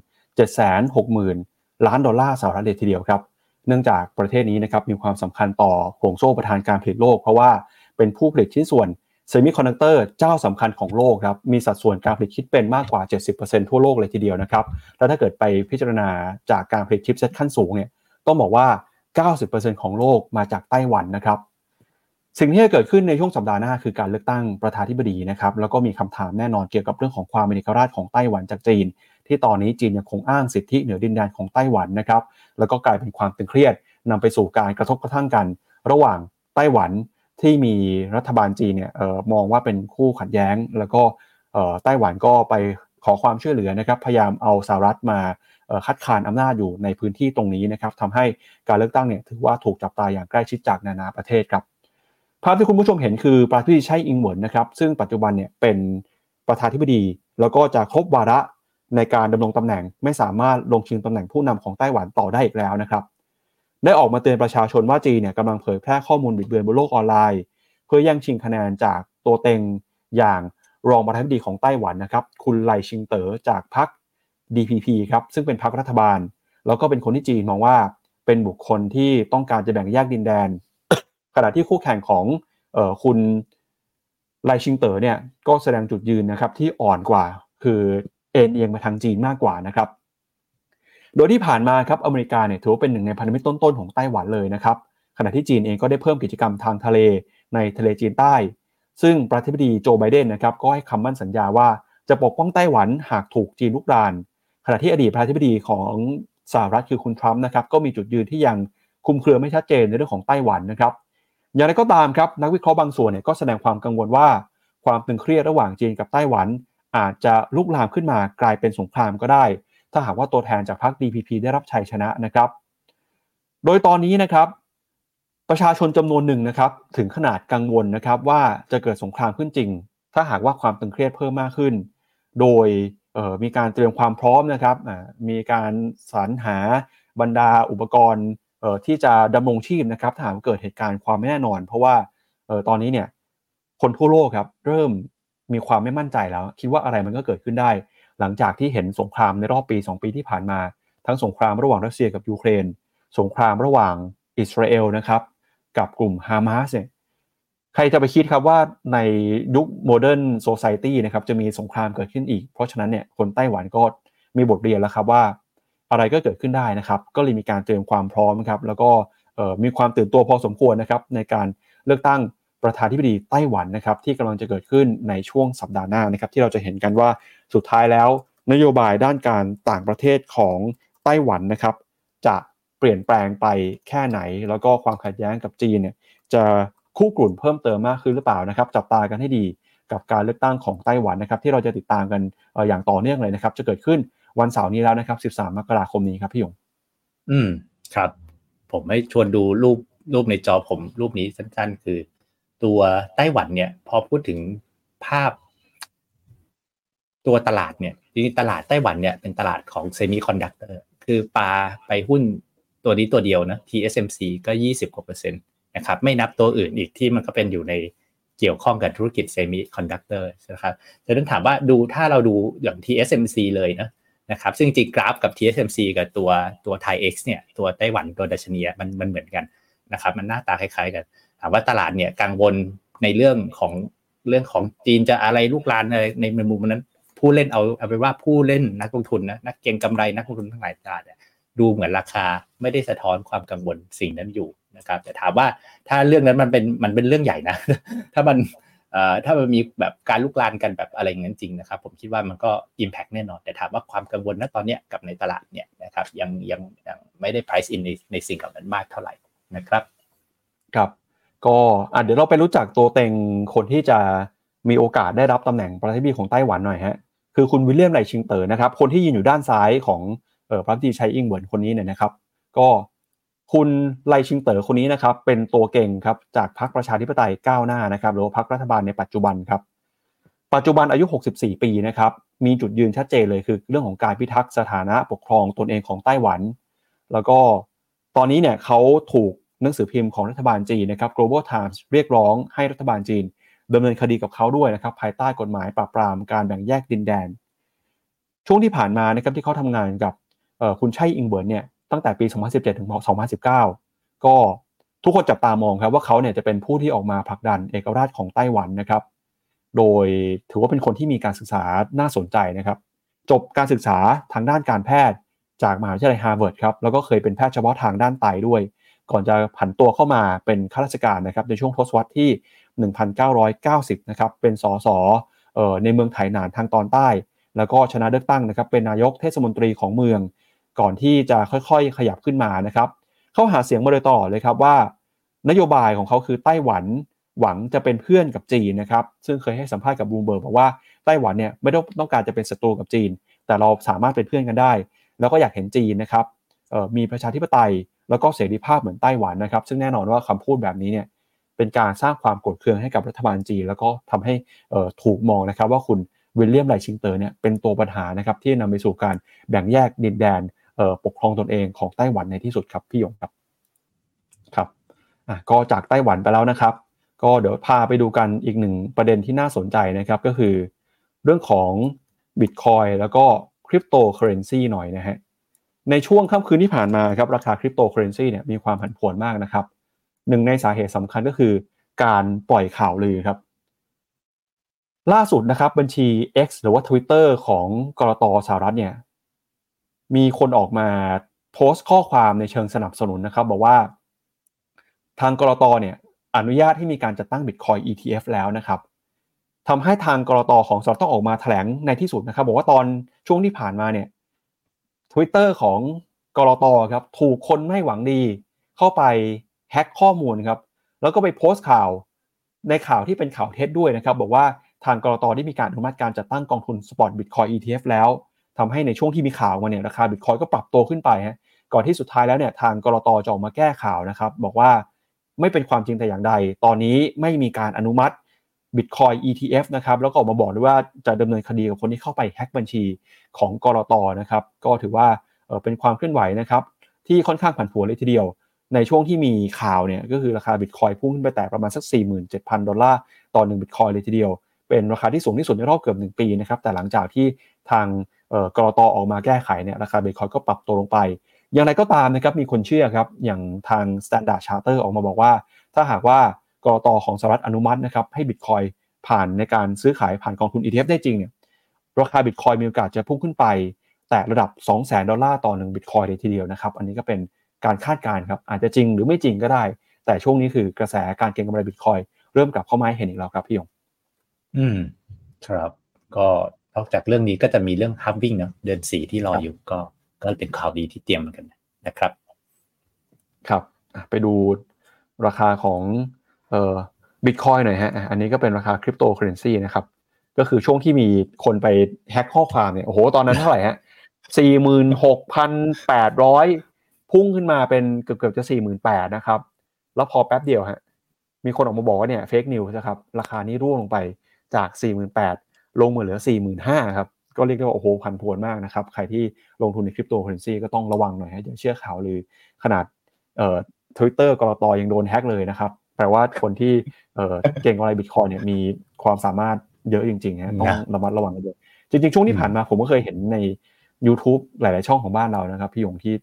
760,000 ล้านดอลลาร์สหรัฐเลยทีเดียวครับ เนื่องจากประเทศนี้นะครับมีความสำคัญต่อห่วงโซ่อุปทานการผลิตโลก เพราะว่าเป็นผู้ผลิตชิ้นส่วนเซมิคอนดักเตอร์เจ้าสำคัญของโลกครับมีสัดส่วนการผลิตคิดเป็นมากกว่า 70%ทั่วโลกเลยทีเดียวนะครับแล้วถ้าเกิดไปพิจารณาจากการผลิต chipset ขั้นสูงเนี่ยต้องบอกว่า 90%ของโลกมาจากไต้หวันนะครับสิ่งที่จะเกิดขึ้นในช่วงสัปดาห์หน้าคือการเลือกตั้งประธานธิบดีนะครับแล้วก็มีคำถามแน่นอนเกี่ยวกับเรื่องของความเป็นเอกราชของไต้หวันจากจีน ที่ตอนนี้จีนยังคงอ้างสิทธิเหนือดินแดนของไต้หวันนะครับแล้วก็กลายเป็นความตึงเครียดนำไปสู่การกระทบกระทั่งกัน ระหว่างไต้หวันที่มีรัฐบาลจีนเนี่ยออมองว่าเป็นคู่ขัดแย้ง แล้วก็ไต้หวันก็ไปขอความช่วยเหลือนะครับพยายามเอาสหรัฐมาคัดค้านอำนาจอยู่ในพื้นที่ตรงนี้นะครับทำให้การเลือกตั้งเนี่ยถือว่าถูกจับตาอย่างใกล้ชิดจากนานาประเทศครับภาพที่คุณผู้ชมเห็นคือประธานาธิบดีไช่อิงเหวินนะครับซึ่งปัจจุบันเนี่ยเป็นประธานธิบดี แล้วก็จะครบวาระ ในการดำรงตำแหน่งไม่สามารถลงชิงตำแหน่งผู้นำของไต้หวันต่อได้อีกแล้วนะครับ ได้ออกมาเตือนประชาชนว่าจีนเนี่ยกำลังเผยแพร่ข้อมูลบิดเบือนบนโลกออนไลน์ เพื่อแย่งชิงคะแนนจากตัวเต็งอย่างรองประธานาธิบดีของไต้หวันนะครับ คุณไลชิงเต๋อจากพรรค DPP ครับซึ่งเป็นพรรครัฐบาล แล้วก็เป็นคนที่จีนมองว่าเป็นบุคคลที่ต้องการจะแบ่งแยกดินแดน ขณะที่คู่แข่งของออคุณไลชิงเต๋อเนี่ยก็แสดงจุดยืนนะครับที่อ่อนกว่า คือ เอ็นเอียงมาทางจีนมากกว่านะครับ โดยที่ผ่านมาครับอเมริกาเนี่ยถือว่าเป็นหนึ่งในพันธมิตรต้นๆของไต้หวันเลยนะครับ ขณะที่จีนเองก็ได้เพิ่มกิจกรรมทางทะเลในทะเลจีนใต้ ซึ่งประธานาธิบดีโจไบเดนนะครับก็ให้คำมั่นสัญญาว่าจะปกป้องไต้หวันหากถูกจีนลุกราน ขณะที่อดีตประธานาธิบดีของสหรัฐคือคุณทรัมป์นะครับก็มีจุดยืนที่ยังคุมเครือไม่ชัดเจนในเรื่องของไต้หวันนะครับ อย่างไรก็ตามครับนักวิเคราะห์บางส่วนเนี่ยก็แสดงความกังวลว่า ความตึงเครียดระหว่างจีนกับไต้หวัน อาจจะลุกลามขึ้นมากลายเป็นสงครามก็ได้ ถ้าหากว่าตัวแทนจากพรรค DPP ได้รับชัยชนะนะครับ โดยตอนนี้นะครับ ประชาชนจำนวนหนึ่งนะครับ ถึงขนาดกังวลนะครับว่าจะเกิดสงครามขึ้นจริง ถ้าหากว่าความตึงเครียดเพิ่มมากขึ้น โดยมีการเตรียมความพร้อมนะครับมีการสรรหาบรรดาอุปกรณ์ที่จะดำรงชีพนะครับถ้าหากเกิดเหตุการณ์ความไม่แน่นอน เพราะว่าตอนนี้เนี่ยคนทั่วโลกครับเริ่ม มีความไม่มั่นใจแล้ว คิดว่าอะไรมันก็เกิดขึ้นได้ หลังจากที่เห็นสงครามในรอบปี 2 ปีที่ผ่านมา ทั้งสงครามระหว่างรัสเซียกับยูเครน สงครามระหว่างอิสราเอลนะครับกับกลุ่มฮามาสเนี่ยใครจะไปคิดครับว่าในยุค modern society นะครับจะมีสงครามเกิดขึ้นอีก เพราะฉะนั้นเนี่ยคนไต้หวันก็มีบทเรียนแล้วครับว่า อะไรก็เกิดขึ้นได้นะครับ ก็เลยมีการเตรียมความพร้อมครับแล้วก็มีความตื่นตัวพอสมควรนะครับในการเลือกตั้ง ประธานธิบดีไต้หวันนะครับที่กำลังจะเกิดขึ้นในช่วงสัปดาห์หน้านะครับที่เราจะเห็นกันว่าสุดท้ายแล้ว นโยบายด้านการต่างประเทศของไต้หวันนะครับ จะเปลี่ยนแปลงไปแค่ไหน แล้วก็ความขัดแย้งกับจีนเนี่ยจะคู่กลุ่นเพิ่มเติมมากขึ้นหรือเปล่านะครับ จับตากันให้ดีกับการเลือกตั้งของไต้หวันนะครับ ที่เราจะติดตามกันอย่างต่อเนื่องเลยนะครับ จะเกิดขึ้นวันเสาร์นี้แล้วนะครับ 13 มกราคมนี้ครับพี่หยงอืมครับ ผมให้ชวนดูรูปรูปในจอผมรูปนี้สั้นๆ คือ ตัวไต้หวันเนี่ย พอพูดถึงภาพ ตัวตลาดเนี่ยจริงๆตลาดไต้หวันเนี่ยเป็นตลาดของเซมิคอนดักเตอร์คือปาไปหุ้นตัวนี้ตัวเดียวนะ TSMC ก็ยี่สิบกว่าเปอร์เซ็นต์นะครับไม่นับตัวอื่นอีกที่มันก็เป็นอยู่ในเกี่ยวข้องกับธุรกิจเซมิคอนดักเตอร์นะครับจะต้องถามว่าดูถ้าเราดูอย่าง TSMC เลยนะนะครับซึ่งจริงกราฟกับ TSMC กับตัวตัวไทย X เนี่ยตัวไต้หวันตัวดัชนีมันมันเหมือนกันนะครับมันหน้าตาคล้ายๆกัน ถามว่าตลาดเนี่ยกังวลในเรื่องของเรื่องของจีนจะอะไรลุกลามอะไรในมุมนั้น ผู้เล่นเอาเอาไปว่าผู้เล่นนักลงทุนนะนักเก็งกำไรนักลงทุนทั้งหลายตลาดเนี่ยดูเหมือนราคาไม่ได้สะท้อนความกังวลสิ่งนั้นอยู่นะครับแต่ถามว่าถ้าเรื่องนั้นมันเป็นมันเป็นเรื่องใหญ่นะ ถ้ามันถ้ามันมีแบบการลุกลานกันแบบอะไรอย่างนั้นจริงนะครับ ผมคิดว่ามันก็ Impact แน่นอน แต่ถามว่าความกังวลณตอนนี้กับในตลาดเนี่ยนะครับยังยังยังไม่ได้ price in ในในสิ่งเหล่านั้นมากเท่าไหร่นะครับ ครับ ก็อะเดี๋ยวเราไปรู้จักตัวเต็งคนที่จะมีโอกาสได้รับตำแหน่งประธานาธิบดีของไต้หวันหน่อยฮะคือคุณวิลเลียมไลชิงเตอร์นะครับคนที่ยืนอยู่ด้านซ้ายของเอ่อพระดีชัยอิงเหวินคนนี้เนี่ยนะครับ ก็คุณไลชิงเต๋อคนนี้นะครับ เป็นตัวเก่งครับจากพรรคประชาธิปไตยก้าวหน้านะครับหรือว่าพรรครัฐบาลในปัจจุบันครับ ปัจจุบันอายุ 64 ปีนะครับ มีจุดยืนชัดเจนเลยคือ เรื่องของการพิทักษ์สถานะปกครองตนเองของไต้หวัน แล้วก็ตอนนี้เนี่ยเขาถูก หนังสือพิมพ์ของรัฐบาลจีนนะครับ Global Times เรียกร้องให้รัฐบาลจีนดำเนินคดีกับเขาด้วยนะครับ ภายใต้กฎหมายปราบปรามการแบ่งแยกดินแดน ช่วงที่ผ่านมานะครับที่เขาทำงานกับคุณไช่อิงเหวินเนี่ยตั้งแต่ปี 2017 ถึง 2019 ก็ทุกคนจับตามองครับว่าเขาเนี่ยจะเป็นผู้ที่ออกมาผลักดันเอกราชของไต้หวันนะครับ โดยถือว่าเป็นคนที่มีการศึกษาน่าสนใจนะครับ จบการศึกษาทางด้านการแพทย์จากมหาวิทยาลัยฮาร์วาร์ดครับแล้วก็เคยเป็นแพทย์เฉพาะทางด้านไตด้วย ก่อนจะผันตัวเข้ามาเป็นข้าราชการนะครับในช่วงทศวรรษที่ 1990 นะครับเป็นสสในเมืองไถหนานทางตอนใต้ แล้วก็ชนะเลือกตั้งนะครับเป็นนายกเทศมนตรีของเมือง ก่อนที่จะค่อยๆ ขยับขึ้นมานะครับเขาหาเสียงมาโดยต่อเลยครับว่า นโยบายของเขาคือไต้หวันหวังจะเป็นเพื่อนกับจีนนะครับซึ่งเคยให้สัมภาษณ์กับบูมเบิร์กบอกว่าไต้หวันเนี่ยไม่ต้องต้องการจะเป็นศัตรูกับจีน แต่เราสามารถเป็นเพื่อนกันได้ แล้วก็อยากเห็นจีนนะครับมีประชาธิปไตย แล้วก็เสรีภาพเหมือนไต้หวันนะครับ ซึ่งแน่นอนว่าคำพูดแบบนี้เนี่ยเป็นการสร้างความโกรธเคืองให้กับรัฐบาลจีน แล้วก็ทำให้ถูกมองนะครับ ว่าคุณวิลเลียมไลชิงเตอร์เนี่ยเป็นตัวปัญหานะครับที่นำไปสู่การแบ่งแยกดินแดนปกครองตนเองของไต้หวันในที่สุดครับพี่ยงครับครับก็จากไต้หวันไปแล้วนะครับ ก็เดี๋ยวพาไปดูกันอีกหนึ่งประเด็นที่น่าสนใจนะครับก็คือ เรื่องของบิตคอยน์แล้วก็คริปโตเคอเรนซีหน่อยนะฮะ ในช่วงค่ำคืนที่ผ่านมาครับราคาคริปโตเคอเรนซีเนี่ยมีความผันผวนมากนะครับหนึ่งในสาเหตุสำคัญก็คือการปล่อยข่าวลือครับ ล่าสุดนะครับบัญชี X หรือว่า Twitter ของ ก.ล.ต. สหรัฐเนี่ยมีคนออกมาโพสต์ข้อความในเชิงสนับสนุนนะครับ บอกว่า ทาง ก.ล.ต. เนี่ยอนุญาตให้มีการจัดตั้ง Bitcoin ETF แล้วนะครับทำให้ทาง ก.ล.ต. ของสหรัฐต้องออกมาแถลงในที่สุดนะครับ บอกว่าตอนช่วงที่ผ่านมาเนี่ย Twitter ของ ก.ล.ต. ครับถูกคนไม่หวังดี เข้าไปแฮ็กข้อมูลครับแล้วก็ไปโพสต์ข่าวในข่าวที่เป็นข่าวเท็จด้วยนะครับ บอกว่าทาง ก.ล.ต. ได้มีการอนุมัติการจัดตั้งกองทุนสปอร์ตบิตคอย ETF แล้วทำให้ในช่วงที่มีข่าวมาเนี่ยราคาบิตคอยน์ก็ปรับตัวขึ้นไปฮะก่อนที่สุดท้ายแล้วเนี่ยทางกรตจะออกมาแก้ข่าวนะครับ บอกว่าไม่เป็นความจริงแต่อย่างใด ตอนนี้ไม่มีการอนุมัติ Bitcoin ETF นะครับแล้วก็ออกมาบอกด้วยว่าจะดำเนินคดีกับคนที่เข้าไปแฮ็กบัญชีของกรอตนะครับก็ถือว่าเป็นความเคลื่อนไหวนะครับที่ค่อนข้างผันผวนเลยทีเดียว ในช่วงที่มีข่าวเนี่ยก็คือราคาบิตคอยพุ่งขึ้นไปแต่ประมาณสัก 47,000 ดอลลาร์ต่อ1บิตคอยเลยทีเดียว เป็นราคาที่สูงที่สุดในรอบเกือบ 1 ปีนะครับแต่หลังจากที่ทางกรอตออกมาแก้ไขเนี่ยราคาบิตคอยก็ปรับตัวลงไป อย่างไรก็ตามนะครับมีคนเชื่อครับอย่างทาง Standard Charter ออกมาบอกว่า ถ้าหากว่า กรตอของสหรัฐอนุมัตินะครับให้บิตคอยผ่านในการซื้อขายผ่านกองทุน ETF ได้จริงเนี่ยราคาบิตคอยมีโอกาสจะพุ่งขึ้นไป แต่ระดับ 2 0 0 0 0 0 ดอลลาร์ต่อ1บิตคอยเลยทีเดียวนะครับ อันนี้ก็เป็นการคาดการณ์ครับ อาจจะจริงหรือไม่จริงก็ได้ แต่ช่วงนี้คือกระแสการเก็งกำไรบิตคอยเริ่มกลับเข้ามาให้เห็นอีกแล้วครับพี่ยงอืม ครับ ก็นอกจากเรื่องนี้ก็จะมีเรื่อง halving เนาะเดือนสี่ที่รออยู่ก็ก็เป็นข่าวดีที่เตรียมเหมือนกันนะครับ ครับ ไปดูราคาของ เอ่อบิตคอยน์หน่อยฮะอันนี้ก็เป็นราคาคริปโตเคอเรนซีนะครับก็คือช่วงที่มีคนไปแฮ็กข้อความเนี่ยโอ้โหตอนนั้นเท่าไหร่ฮะสี่หมื่นหกพันแปดร้อยพุ่งขึ้นมาเป็นเกือบเกือบจะสี่หมื่นแปดนะครับ แล้วพอแป๊บเดียวฮะมีคนออกมาบอกว่าเนี่ย fake news นะครับราคานี้ร่วงลงไปจากสี่หมื่นแปดลงมาเหลือสี่หมื่นห้าครับก็เรียกได้ว่าโอ้โหผันผวนมากนะครับ ใครที่ลงทุนในคริปโตเคอเรนซีก็ต้องระวังหน่อยฮะอย่าเชื่อข่าวหรือขนาดเอ่อทวิตเตอร์ ก.ล.ต. ยังโดนแฮ็กเลยนะครับ แปลว่าคนที่เก่งอะไรบิตคอยน์เนี่ยมีความสามารถเยอะจริงๆนะต้องระมัดระวังกันเยอะจริงๆ ช่วงที่ผ่านมาผมก็เคยเห็นใน YouTube หลาย ๆ ช่องของบ้านเรานะครับ พี่หยงที่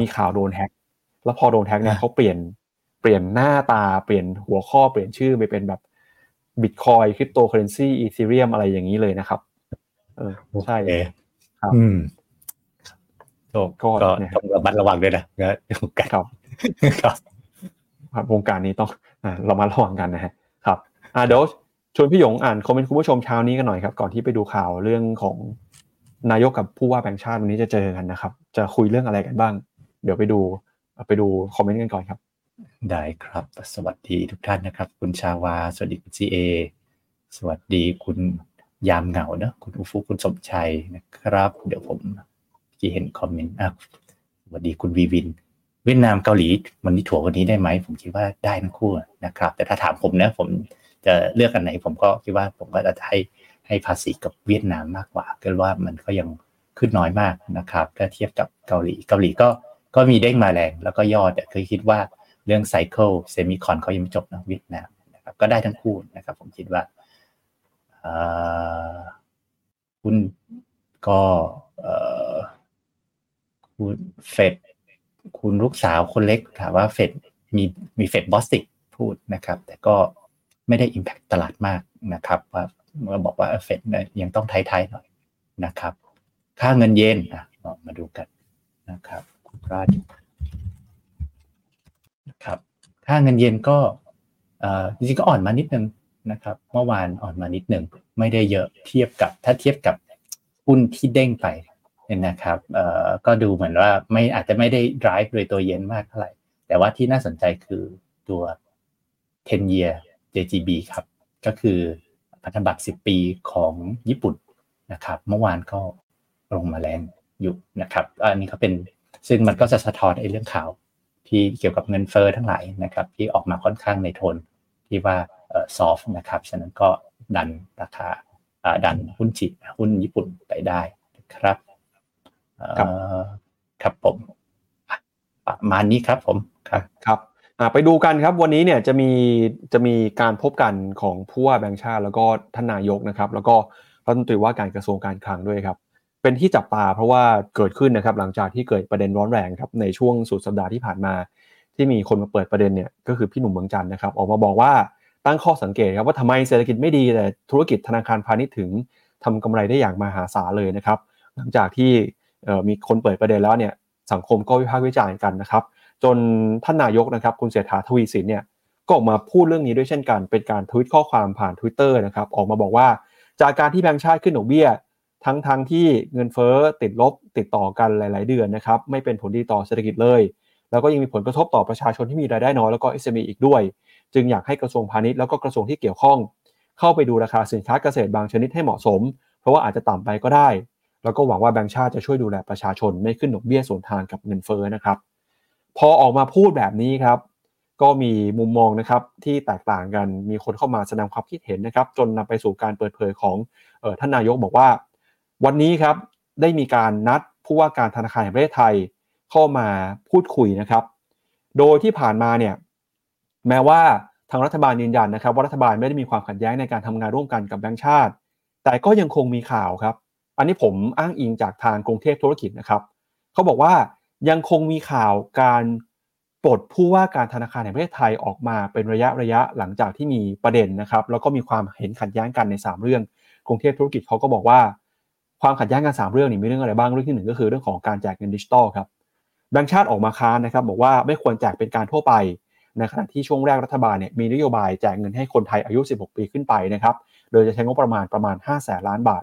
มีข่าวโดนแฮ็กแล้วพอโดนแฮ็กเนี่ยเขาเปลี่ยนเปลี่ยนหน้าตาเปลี่ยนหัวข้อเปลี่ยนชื่อไปเป็นแบบบิตคอยน์คริปโตเคอเรนซี Ethereum อะไรอย่างนี้เลยนะครับ เออใช่ครับอืมก็ต้องระมัดระวังด้วยนะครับครับวงการนี้ต้อง เรามาระวังกันนะฮะครับอ่าเดี๋ยวชวนพี่หยงอ่านคอมเมนต์คุณผู้ชมเช้านี้กันหน่อยครับก่อนที่ไปดูข่าวเรื่องของนายกกับผู้ว่าแบงค์ชาติวันนี้จะเจอกันนะครับ จะคุยเรื่องอะไรกันบ้าง เดี๋ยวไปดูไปดูคอมเมนต์กันก่อนครับ ได้ครับ สวัสดีทุกท่านนะครับ คุณชาวา สวัสดีคุณซีเอสวัสดีคุณยามเหงาเนะคุณอุฟุคุณสมชัยนะครับ เดี๋ยวผมที่เห็นคอมเมนต์อะสวัสดีคุณวีวิน เวียดนามเกาหลีมันนี้ถั่ววันนี้ได้ไหมผมคิดว่าได้ทั้งคู่นะครับ แต่ถ้าถามผมนะผมจะเลือกอันไหน ผมก็คิดว่าผมก็จะให้ให้ภาษีกับเวียดนามมากกว่าก็ว่ามันก็ยังขึ้นน้อยมากนะครับถ้าเทียบกับเกาหลีเกาหลีก็ก็มีเด้งมาแรงแล้วก็ยอดเคยคิดว่าเรื่องไซเคิลเซมิคอนเขายังไม่จบนะเวียดนามนะครับก็ได้ทั้งคู่นะครับ ผมคิดว่าคุณก็คุณเฟด คุณลูกสาวคนเล็กถามว่าเฟดมีมีเฟดบอสติกพูดนะครับ แต่ก็ไม่ได้อิมแพคตลาดมากนะครับ ว่าเมื่อบอกว่าเฟดยังต้องไทยๆหน่อยนะครับ ค่าเงินเยนอะมาดูกันนะครับคุณราชนะครับค่าเงินเยนก็จริงๆก็อ่อนมานิดนึงนะครับเมื่อวานอ่อนมานิดหนึ่งไม่ได้เยอะเทียบกับถ้าเทียบกับหุ้นที่เด้งไป นี่ยนะครับเอ่อก็ดูเหมือนว่าไม่อาจจะไม่ได้ drive โดยตัวเย็นมากเท่าไหร่ แต่ว่าที่น่าสนใจคือตัว 10 year JGB ครับ ก็คือพันธบัตร 10 ปีของญี่ปุ่นนะครับ เมื่อวานก็ลงมาแรงอยู่นะครับ อันนี้เขาเป็นซึ่งมันก็จะสะท้อนไอ้เรื่องข่าวที่เกี่ยวกับเงินเฟอ้อทั้งหลายนะครับ ที่ออกมาค่อนข้างในโทนที่ว่าเอ่อซอฟนะครับ ฉะนั้นก็ดันราคาดันหุ้นจีหุ้นญี่ปุ่นไปได้ครับ ครับครับผมประมาณนี้ครับผมครับครับไปดูกันครับวันนี้เนี่ยจะมีจะมีการพบกันของผู้ว่าแบงค์ชาติ แล้วก็ท่านนายกนะครับ แล้วก็รัฐมนตรีว่าการกระทรวงการคลังด้วยครับเป็นที่จับตาเพราะว่าเกิดขึ้นนะครับหลังจากที่เกิดประเด็นร้อนแรงครับในช่วงสุดสัปดาห์ที่ผ่านมา ที่มีคนมาเปิดประเด็นเนี่ยก็คือพี่หนุ่มเมืองจันนะครับ ออกมาบอกว่าตั้งข้อสังเกตครับว่าทำไมเศรษฐกิจไม่ดีแต่ธุรกิจธนาคารพาณิชย์ถึงทำกำไรได้อย่างมหาศาลเลยนะครับหลังจากที่ มีคนเปิดประเด็นแล้วเนี่ยสังคมก็วิพากษ์วิจารณ์กันนะครับ จนท่านนายกนะครับคุณเศรษฐาทวีสินเนี่ยก็ออกมาพูดเรื่องนี้ด้วยเช่นกัน เป็นการทวิตข้อความผ่าน Twitter นะครับออกมาบอกว่า จากการที่แบงก์ชาติขึ้นดอกเบี้ย ทั้งทั้งที่เงินเฟ้อติดลบติดต่อกันหลาย ๆ เดือนนะครับไม่เป็นผลดีต่อเศรษฐกิจเลย แล้วก็ยังมีผลกระทบต่อประชาชนที่มีรายได้น้อยแล้วก็ SME อีกด้วย จึงอยากให้กระทรวงพาณิชย์แล้วก็กระทรวงที่เกี่ยวข้อง เข้าไปดูราคาสินค้าเกษตรบางชนิดให้เหมาะสม เพราะว่าอาจจะต่ำไปก็ได้ แล้วก็หวังว่าแบงก์ชาติจะช่วยดูแลประชาชนไม่ขึ้นดอกเบี้ยส่วนทางกับเงินเฟ้อนะครับ พอออกมาพูดแบบนี้ครับ ก็มีมุมมองนะครับที่แตกต่างกันมีคนเข้ามาแสดงความคิดเห็นนะครับ จนนำไปสู่การเปิดเผยของออท่านนายกบอกว่า วันนี้ครับได้มีการนัดผู้ว่าการธนาคารแห่งประเทศไทยเข้ามาพูดคุยนะครับ โดยที่ผ่านมาเนี่ยแม้ว่าทางรัฐบาลยืนยันนะครับ ว่ารัฐบาลไม่ได้มีความขัดแย้งในการทำงานร่วมกันกับแบงก์ชาติ แต่ก็ยังคงมีข่าวครับ อันนี้ผมอ้างอิงจากทางกรุงเทพธุรกิจนะครับเขาบอกว่ายังคงมีข่าวการปลดผู้ว่าการธนาคารแห่งประเทศไทยออกมาเป็นระยะระยะหลังจากที่มีประเด็นนะครับ แล้วก็มีความเห็นขัดแย้งกันใน 3 เรื่อง กรุงเทพธุรกิจเขาก็บอกว่า ความขัดแย้งกัน 3 เรื่องนี้มีเรื่องอะไรบ้างเรื่องที่1ก็คือเรื่องของการแจกเงินดิจิตอลครับแบงก์ชาติออกมาค้านนะครับ บอกว่าไม่ควรแจกเป็นการทั่วไปในขณะที่ช่วงแรกรัฐบาลเนี่ยมีนโยบายแจกเงินให้คนไทยอายุ 16 ปีขึ้นไปนะครับ โดยจะใช้งบประมาณประมาณ5แสนล้านบาท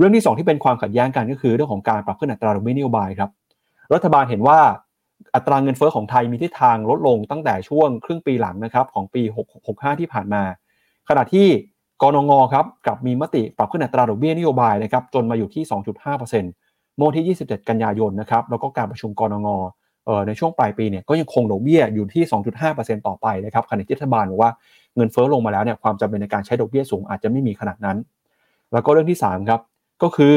เรื่องที่ 2 ที่เป็นความขัดแย้งกันก็คือเรื่องของการปรับขึ้นอัตราดอกเบี้ยนโยบายครับรัฐบาลเห็นว่าอัตราเงินเฟ้อของไทยมีทิศทางลดลงตั้งแต่ช่วงครึ่งปีหลังนะครับของปี 665 ที่ผ่านมา ขณะที่กรงงครับกับมีมติปรับขึ้นอัตราดอกเบี้ยนโยบายนะครับจนมาอยู่ที่ 2.5%เมื่อที่ 27 กันยายนนะครับแล้วก็การประชุมกรงงในช่วงปลายปีเนี่ยก็ยังคงดอกเบี้ยอยู่ที่ 2.5%ต่อไปนะครับขณะที่รัฐบาลบอกว่าเงินเฟ้อลงมาแล้วเนี่ยความจำเป็นในการใช้ดอกเบี้ยสูงอาจจะไม่มีขนาดนั้น แล้วก็เรื่องที่3ครับ ก็คือ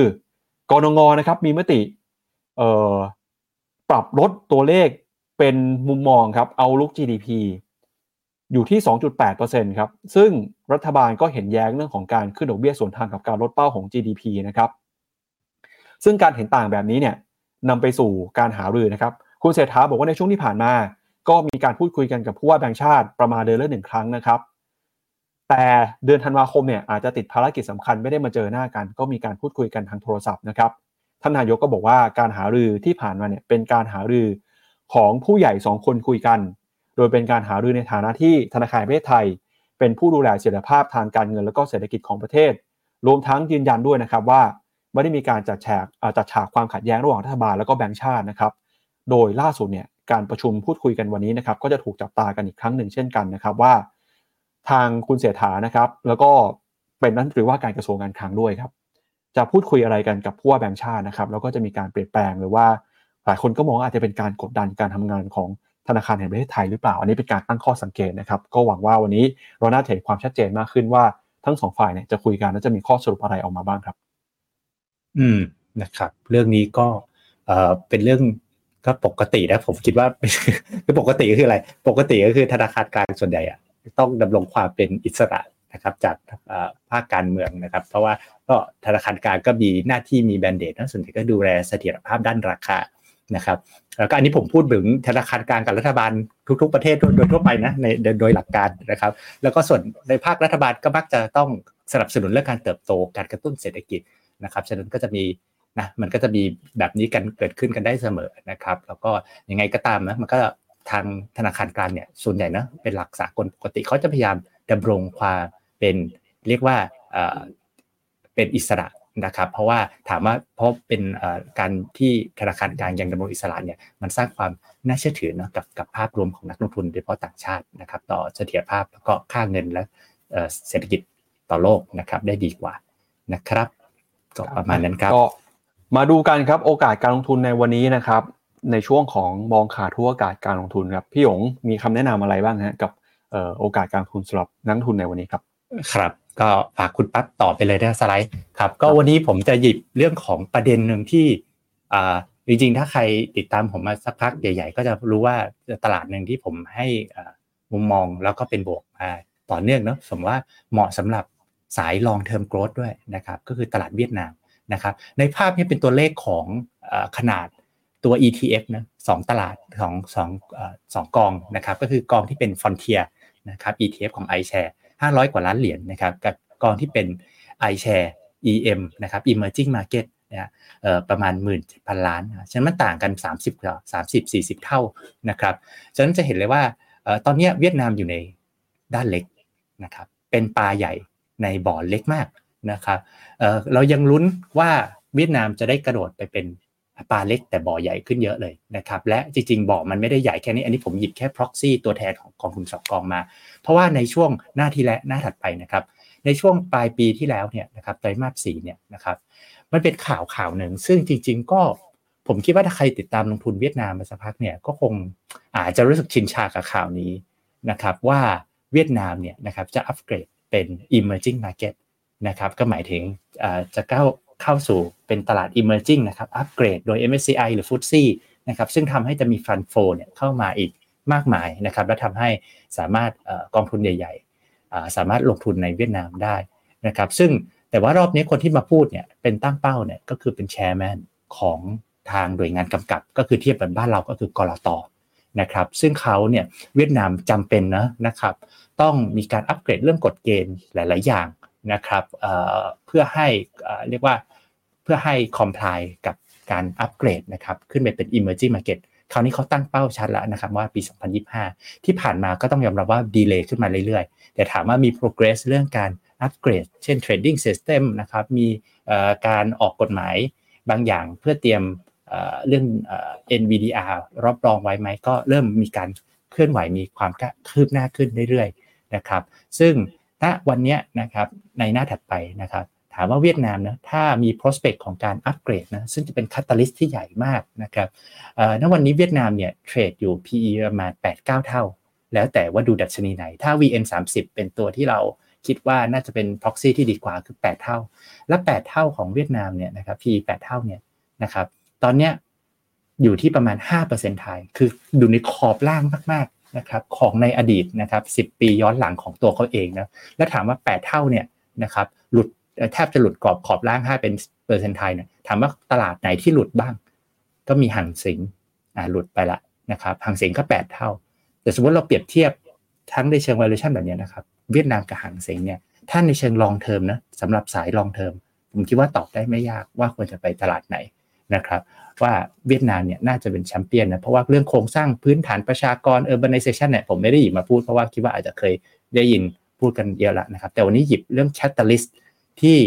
กรงงนะครับมีมติปรับลดตัวเลขเป็นมุมมองครับเอาลุก GDP อยู่ที่ 2.8%ครับ ซึ่งรัฐบาลก็เห็นแย้งเรื่องของการขึ้นดอกเบี้ยส่วนทางกับการลดเป้าของ GDP นะครับ ซึ่งการเห็นต่างแบบนี้เนี่ยนำไปสู่การหารือนะครับ คุณเศรษฐาบอกว่าในช่วงที่ผ่านมา ก็มีการพูดคุยกันกับผู้ว่าแบงค์ชาติประมาณเดือนละหนึ่งครั้งนะครับ แต่เดือนธันวาคมเนี่ยอาจจะติดภารกิจสำคัญไม่ได้มาเจอหน้ากัน ก็มีการพูดคุยกันทางโทรศัพท์นะครับท่านนายกก็บอกว่าการหารือที่ผ่านมาเนี่ยเป็นการหารือของผู้ใหญ่ 2 คนคุยกัน โดยเป็นการหารือในฐานะที่ธนาคารประเทศไทย เป็นผู้ดูแลเสถียรภาพทางการเงินและก็เศรษฐกิจของประเทศ รวมทั้งยืนยันด้วยนะครับว่าไม่ได้มีการจัดแฉกจัดฉากความขัดแย้งระหว่างรัฐบาลแล้วก็แบงก์ชาตินะครับ โดยล่าสุดเนี่ยการประชุมพูดคุยกันวันนี้นะครับก็จะถูกจับตากันอีกครั้งหนึ่งเช่นกันนะครับว่า ทางคุณเสถานะครับ แล้วก็เป็นรัฐมนตรีว่าการกระทรวงการคลังด้วยครับ จะพูดคุยอะไรกันกับผู้ว่าแบงก์ชาตินะครับ แล้วก็จะมีการเปลี่ยนแปลงหรือว่าหลายคนก็มองอาจจะเป็นการกดดันการทำงานของธนาคารแห่งประเทศไทยหรือเปล่า อันนี้เป็นการตั้งข้อสังเกตนะครับ ก็หวังว่าวันนี้เราน่าจะเห็นความชัดเจนมากขึ้นว่าทั้งสองฝ่ายเนี่ยจะคุยกันแล้วจะมีข้อสรุปอะไรออกมาบ้างครับ อืมนะครับ เรื่องนี้ก็เอ่อเป็นเรื่องก็ปกตินะผมคิดว่าปกติก็คืออะไร ปกติก็คือธนาคารกลางส่วนใหญ่อะ ต้องดำรงความเป็นอิสระนะครับจากภาคการเมืองนะครับ เพราะว่าก็ธนาคารกลางก็มีหน้าที่มีแบนเดตนะส่วนใหญ่ก็ดูแลเสถียรภาพด้านราคานะครับแล้วก็อันนี้ผมพูดถึงธนาคารกลางกับรัฐบาลทุก ๆ ประเทศโดยทั่วไปนะในโดยหลักการนะครับ แล้วก็ส่วนในภาครัฐบาลก็มักจะต้องสนับสนุนเรื่องการเติบโตการกระตุ้นเศรษฐกิจนะครับฉะนั้นก็จะมีนะมันก็จะมีแบบนี้กันเกิดขึ้นกันได้เสมอนะครับ แล้วก็ยังไงก็ตามนะมันก็ ทางธนาคารกลางเนี่ยส่วนใหญ่นะเป็นหลักสากลปกติเขาจะพยายามดำรงความเป็นเรียกว่าเป็นอิสระนะครับ เพราะว่าถามว่าเพราะเป็นการที่ธนาคารกลางยังดำรงอิสระเนี่ยมันสร้างความน่าเชื่อถือนะกับกับภาพรวมของนักลงทุนโดยเฉพาะต่างชาตินะครับ ต่อเสถียรภาพแล้วก็ค่าเงินและเศรษฐกิจต่อโลกนะครับได้ดีกว่านะครับก็ประมาณนั้นครับก็มาดูกันครับโอกาสการลงทุนในวันนี้นะครับ ในช่วงของมองขาทั่วโอกาสการลงทุนครับพี่หยงมีคำแนะนำอะไรบ้างฮะกับโอกาสการลงทุนสำหรับนักทุนในวันนี้ครับ ครับ ก็ฝากคุณปั๊บต่อไปเลยนะสไลด์ครับ ก็วันนี้ผมจะหยิบเรื่องของประเด็นหนึ่งที่จริงๆ ถ้าใครติดตามผมมาสักพักใหญ่ ๆ ก็จะรู้ว่าตลาดหนึ่งที่ผมให้มุมมองแล้วก็เป็นบวกมาต่อเนื่องเนาะสมว่าเหมาะสำหรับสาย long term growth ด้วยนะครับ ก็คือตลาดเวียดนามนะครับ ในภาพนี้เป็นตัวเลขของขนาด ตัว ETF นะสองตลาดของสองสองกองนะครับก็คือกองที่เป็น Frontier นะครับ ETF ของ iShare 500 กว่าล้านเหรียญนะครับกับกองที่เป็น iShare EM นะครับ Emerging Market นะประมาณหมื่นพันล้าน ฉะนั้นมันต่างกัน 30กว่า30 40 เท่านะครับฉะนั้นจะเห็นเลยว่าตอนนี้เวียดนามอยู่ในด้านเล็กนะครับเป็นปลาใหญ่ในบ่อเล็กมากนะครับเรายังลุ้นว่าเวียดนามจะได้กระโดดไปเป็น ปลาเล็กแต่บ่อใหญ่ขึ้นเยอะเลยนะครับและจริงๆบ่อมันไม่ได้ใหญ่แค่นี้อันนี้ผมหยิบแค่ proxy ตัวแทนของกองทุนสองกองมา เพราะว่าในช่วงหน้าที่และหน้าถัดไปนะครับในช่วงปลายปีที่แล้วเนี่ยนะครับไตรมาสสี่เนี่ยนะครับมันเป็นข่าวข่าวหนึ่ง ซึ่งจริง ๆ ก็ผมคิดว่าถ้าใครติดตามลงทุนเวียดนามมาสักพักเนี่ยก็คงอาจจะรู้สึกชินชากับข่าวนี้นะครับว่าเวียดนามเนี่ยนะครับจะอัปเกรดเป็น emerging market นะครับก็หมายถึงจะเข้าว เข้าสู่เป็นตลาด emerging นะครับอัปเกรดโดย MSCI หรือ FTSE นะครับซึ่งทำให้จะมีฟันโฟเนี่ยเข้ามาอีกมากมายนะครับและทำให้สามารถกองทุนใหญ่ๆ สามารถลงทุนในเวียดนามได้นะครับซึ่งแต่ว่ารอบนี้คนที่มาพูดเนี่ยเป็นตั้งเป้าเนี่ยก็คือเป็นแชร์แมนของทางหน่วยงานกำกับ ก็คือเทียบกับบ้านเราก็คือกรอตนะครับซึ่งเขาเนี่ยเวียดนามจำเป็นนะนะครับต้องมีการอัปเกรดเรื่องกฎเกณฑ์หลาย ๆ อย่างนะครับเเพื่อให้เรียกว่า เพื่อให้ comply กับการอัปเกรดนะครับขึ้นไปเป็น emerging market คราวนี้เขาตั้งเป้าชัดแล้วนะครับว่าปี 2025 ที่ผ่านมาก็ต้องยอมรับว่าดีเลย์ขึ้นมาเรื่อยๆ แต่ถามว่ามี progress เรื่องการอัปเกรด เช่น trading system นะครับมีการออกกฎหมายบางอย่างเพื่อเตรียมเรื่อง NVDR รับรองไว้ไหมก็เริ่มมีการเคลื่อนไหวมีความคืบหน้าขึ้นเรื่อยๆนะครับ ซึ่งณวันนี้นะครับในหน้าถัดไปนะครับ ถามว่าเวียดนามนะถ้ามี prospect ของการอัปเกรดนะซึ่งจะเป็นคาตาลิสที่ใหญ่มากนะครับณวันนี้เวียดนามเนี่ยเทรดอยู่ PE ประมาณ 8-9 เท่า แล้วแต่ว่าดูดัชนีไหน ถ้า VN 30เป็นตัวที่เราคิดว่าน่าจะเป็น proxy ที่ดีกว่าคือ 8 เท่า และ 8 เท่าของเวียดนามเนี่ยนะครับ PE 8 เท่าเนี่ยนะครับตอนเนี้ยอยู่ที่ประมาณ 5%ไทย คือดูในขอบล่างมากๆนะครับของในอดีตนะครับ10 ปีย้อนหลังของตัวเขาเองนะ แล้วถามว่า 8 เท่าเนี่ยนะครับหลุด แทบจะหลุดกรอบขอบล่าง 5 เป็นเปอร์เซนต์ไทยเนี่ยถามว่าตลาดไหนที่หลุดบ้าง ก็มีฮั่งเส็งอ่าหลุดไปละนะครับฮั่งเส็งก็ 8 เท่า แต่สมมติเราเปรียบเทียบทั้งในเชิง valuation แบบนี้นะครับ เวียดนามกับฮั่งเส็งเนี่ยถ้าในเชิง long term นะสำหรับสาย long term ผมคิดว่าตอบได้ไม่ยากว่าควรจะไปตลาดไหนนะครับว่าเวียดนามเนี่ยน่าจะเป็นแชมเปี้ยนนะเพราะว่าเรื่องโครงสร้างพื้นฐานประชากร urbanization เนี่ยผมไม่ได้หยิบมาพูดเพราะว่าคิดว่าอาจจะเคยได้ยินพูดกันเยอะแล้วนะครับแต่วันนี้หยิบเรื่อง catalyst ที่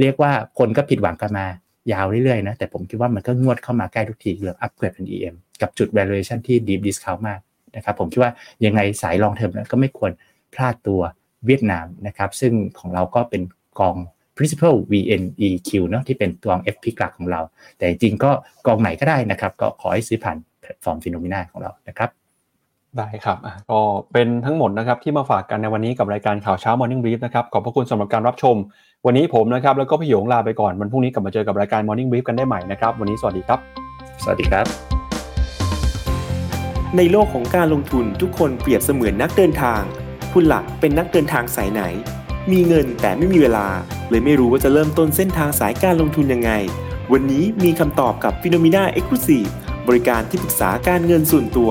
เรียกว่าคนก็ผิดหวังกันมายาวเรื่อยๆนะ แต่ผมคิดว่ามันก็งวดเข้ามาใกล้ทุกทีเรื่องอัปเกรดเป็น EM กับจุด valuation ที่ deep discount มากนะครับผมคิดว่ายังไงสาย long term ก็ไม่ควรพลาดตัวเวียดนามนะครับ ซึ่งของเราก็เป็นกอง Principal VNEQ เนาะที่เป็นตัว FP หลักของเรา แต่จริงก็กองไหนก็ได้นะครับ ก็ขอให้ซื้อผ่านแพลตฟอร์ม FINNOMENA ของเรานะครับ ได้ครับก็เป็นทั้งหมดนะครับที่มาฝากกันในวันนี้กับรายการข่าวเช้า Morning Brief นะครับขอบพระคุณสำหรับการรับชม วันนี้ผมนะครับแล้วก็พี่หยงลาไปก่อนวันพรุ่งนี้กลับมาเจอกับรายการ Morning Brief กันได้ใหม่นะครับวันนี้สวัสดีครับ สวัสดีครับ ในโลกของการลงทุนทุกคนเปรียบเสมือนนักเดินทาง คุณหลักเป็นนักเดินทางสายไหน มีเงินแต่ไม่มีเวลา เลยไม่รู้ว่าจะเริ่มต้นเส้นทางสายการลงทุนยังไง วันนี้มีคำตอบกับ p h e n o m e n a Exclusive บริการที่ปรึกษาการเงินส่วนตัว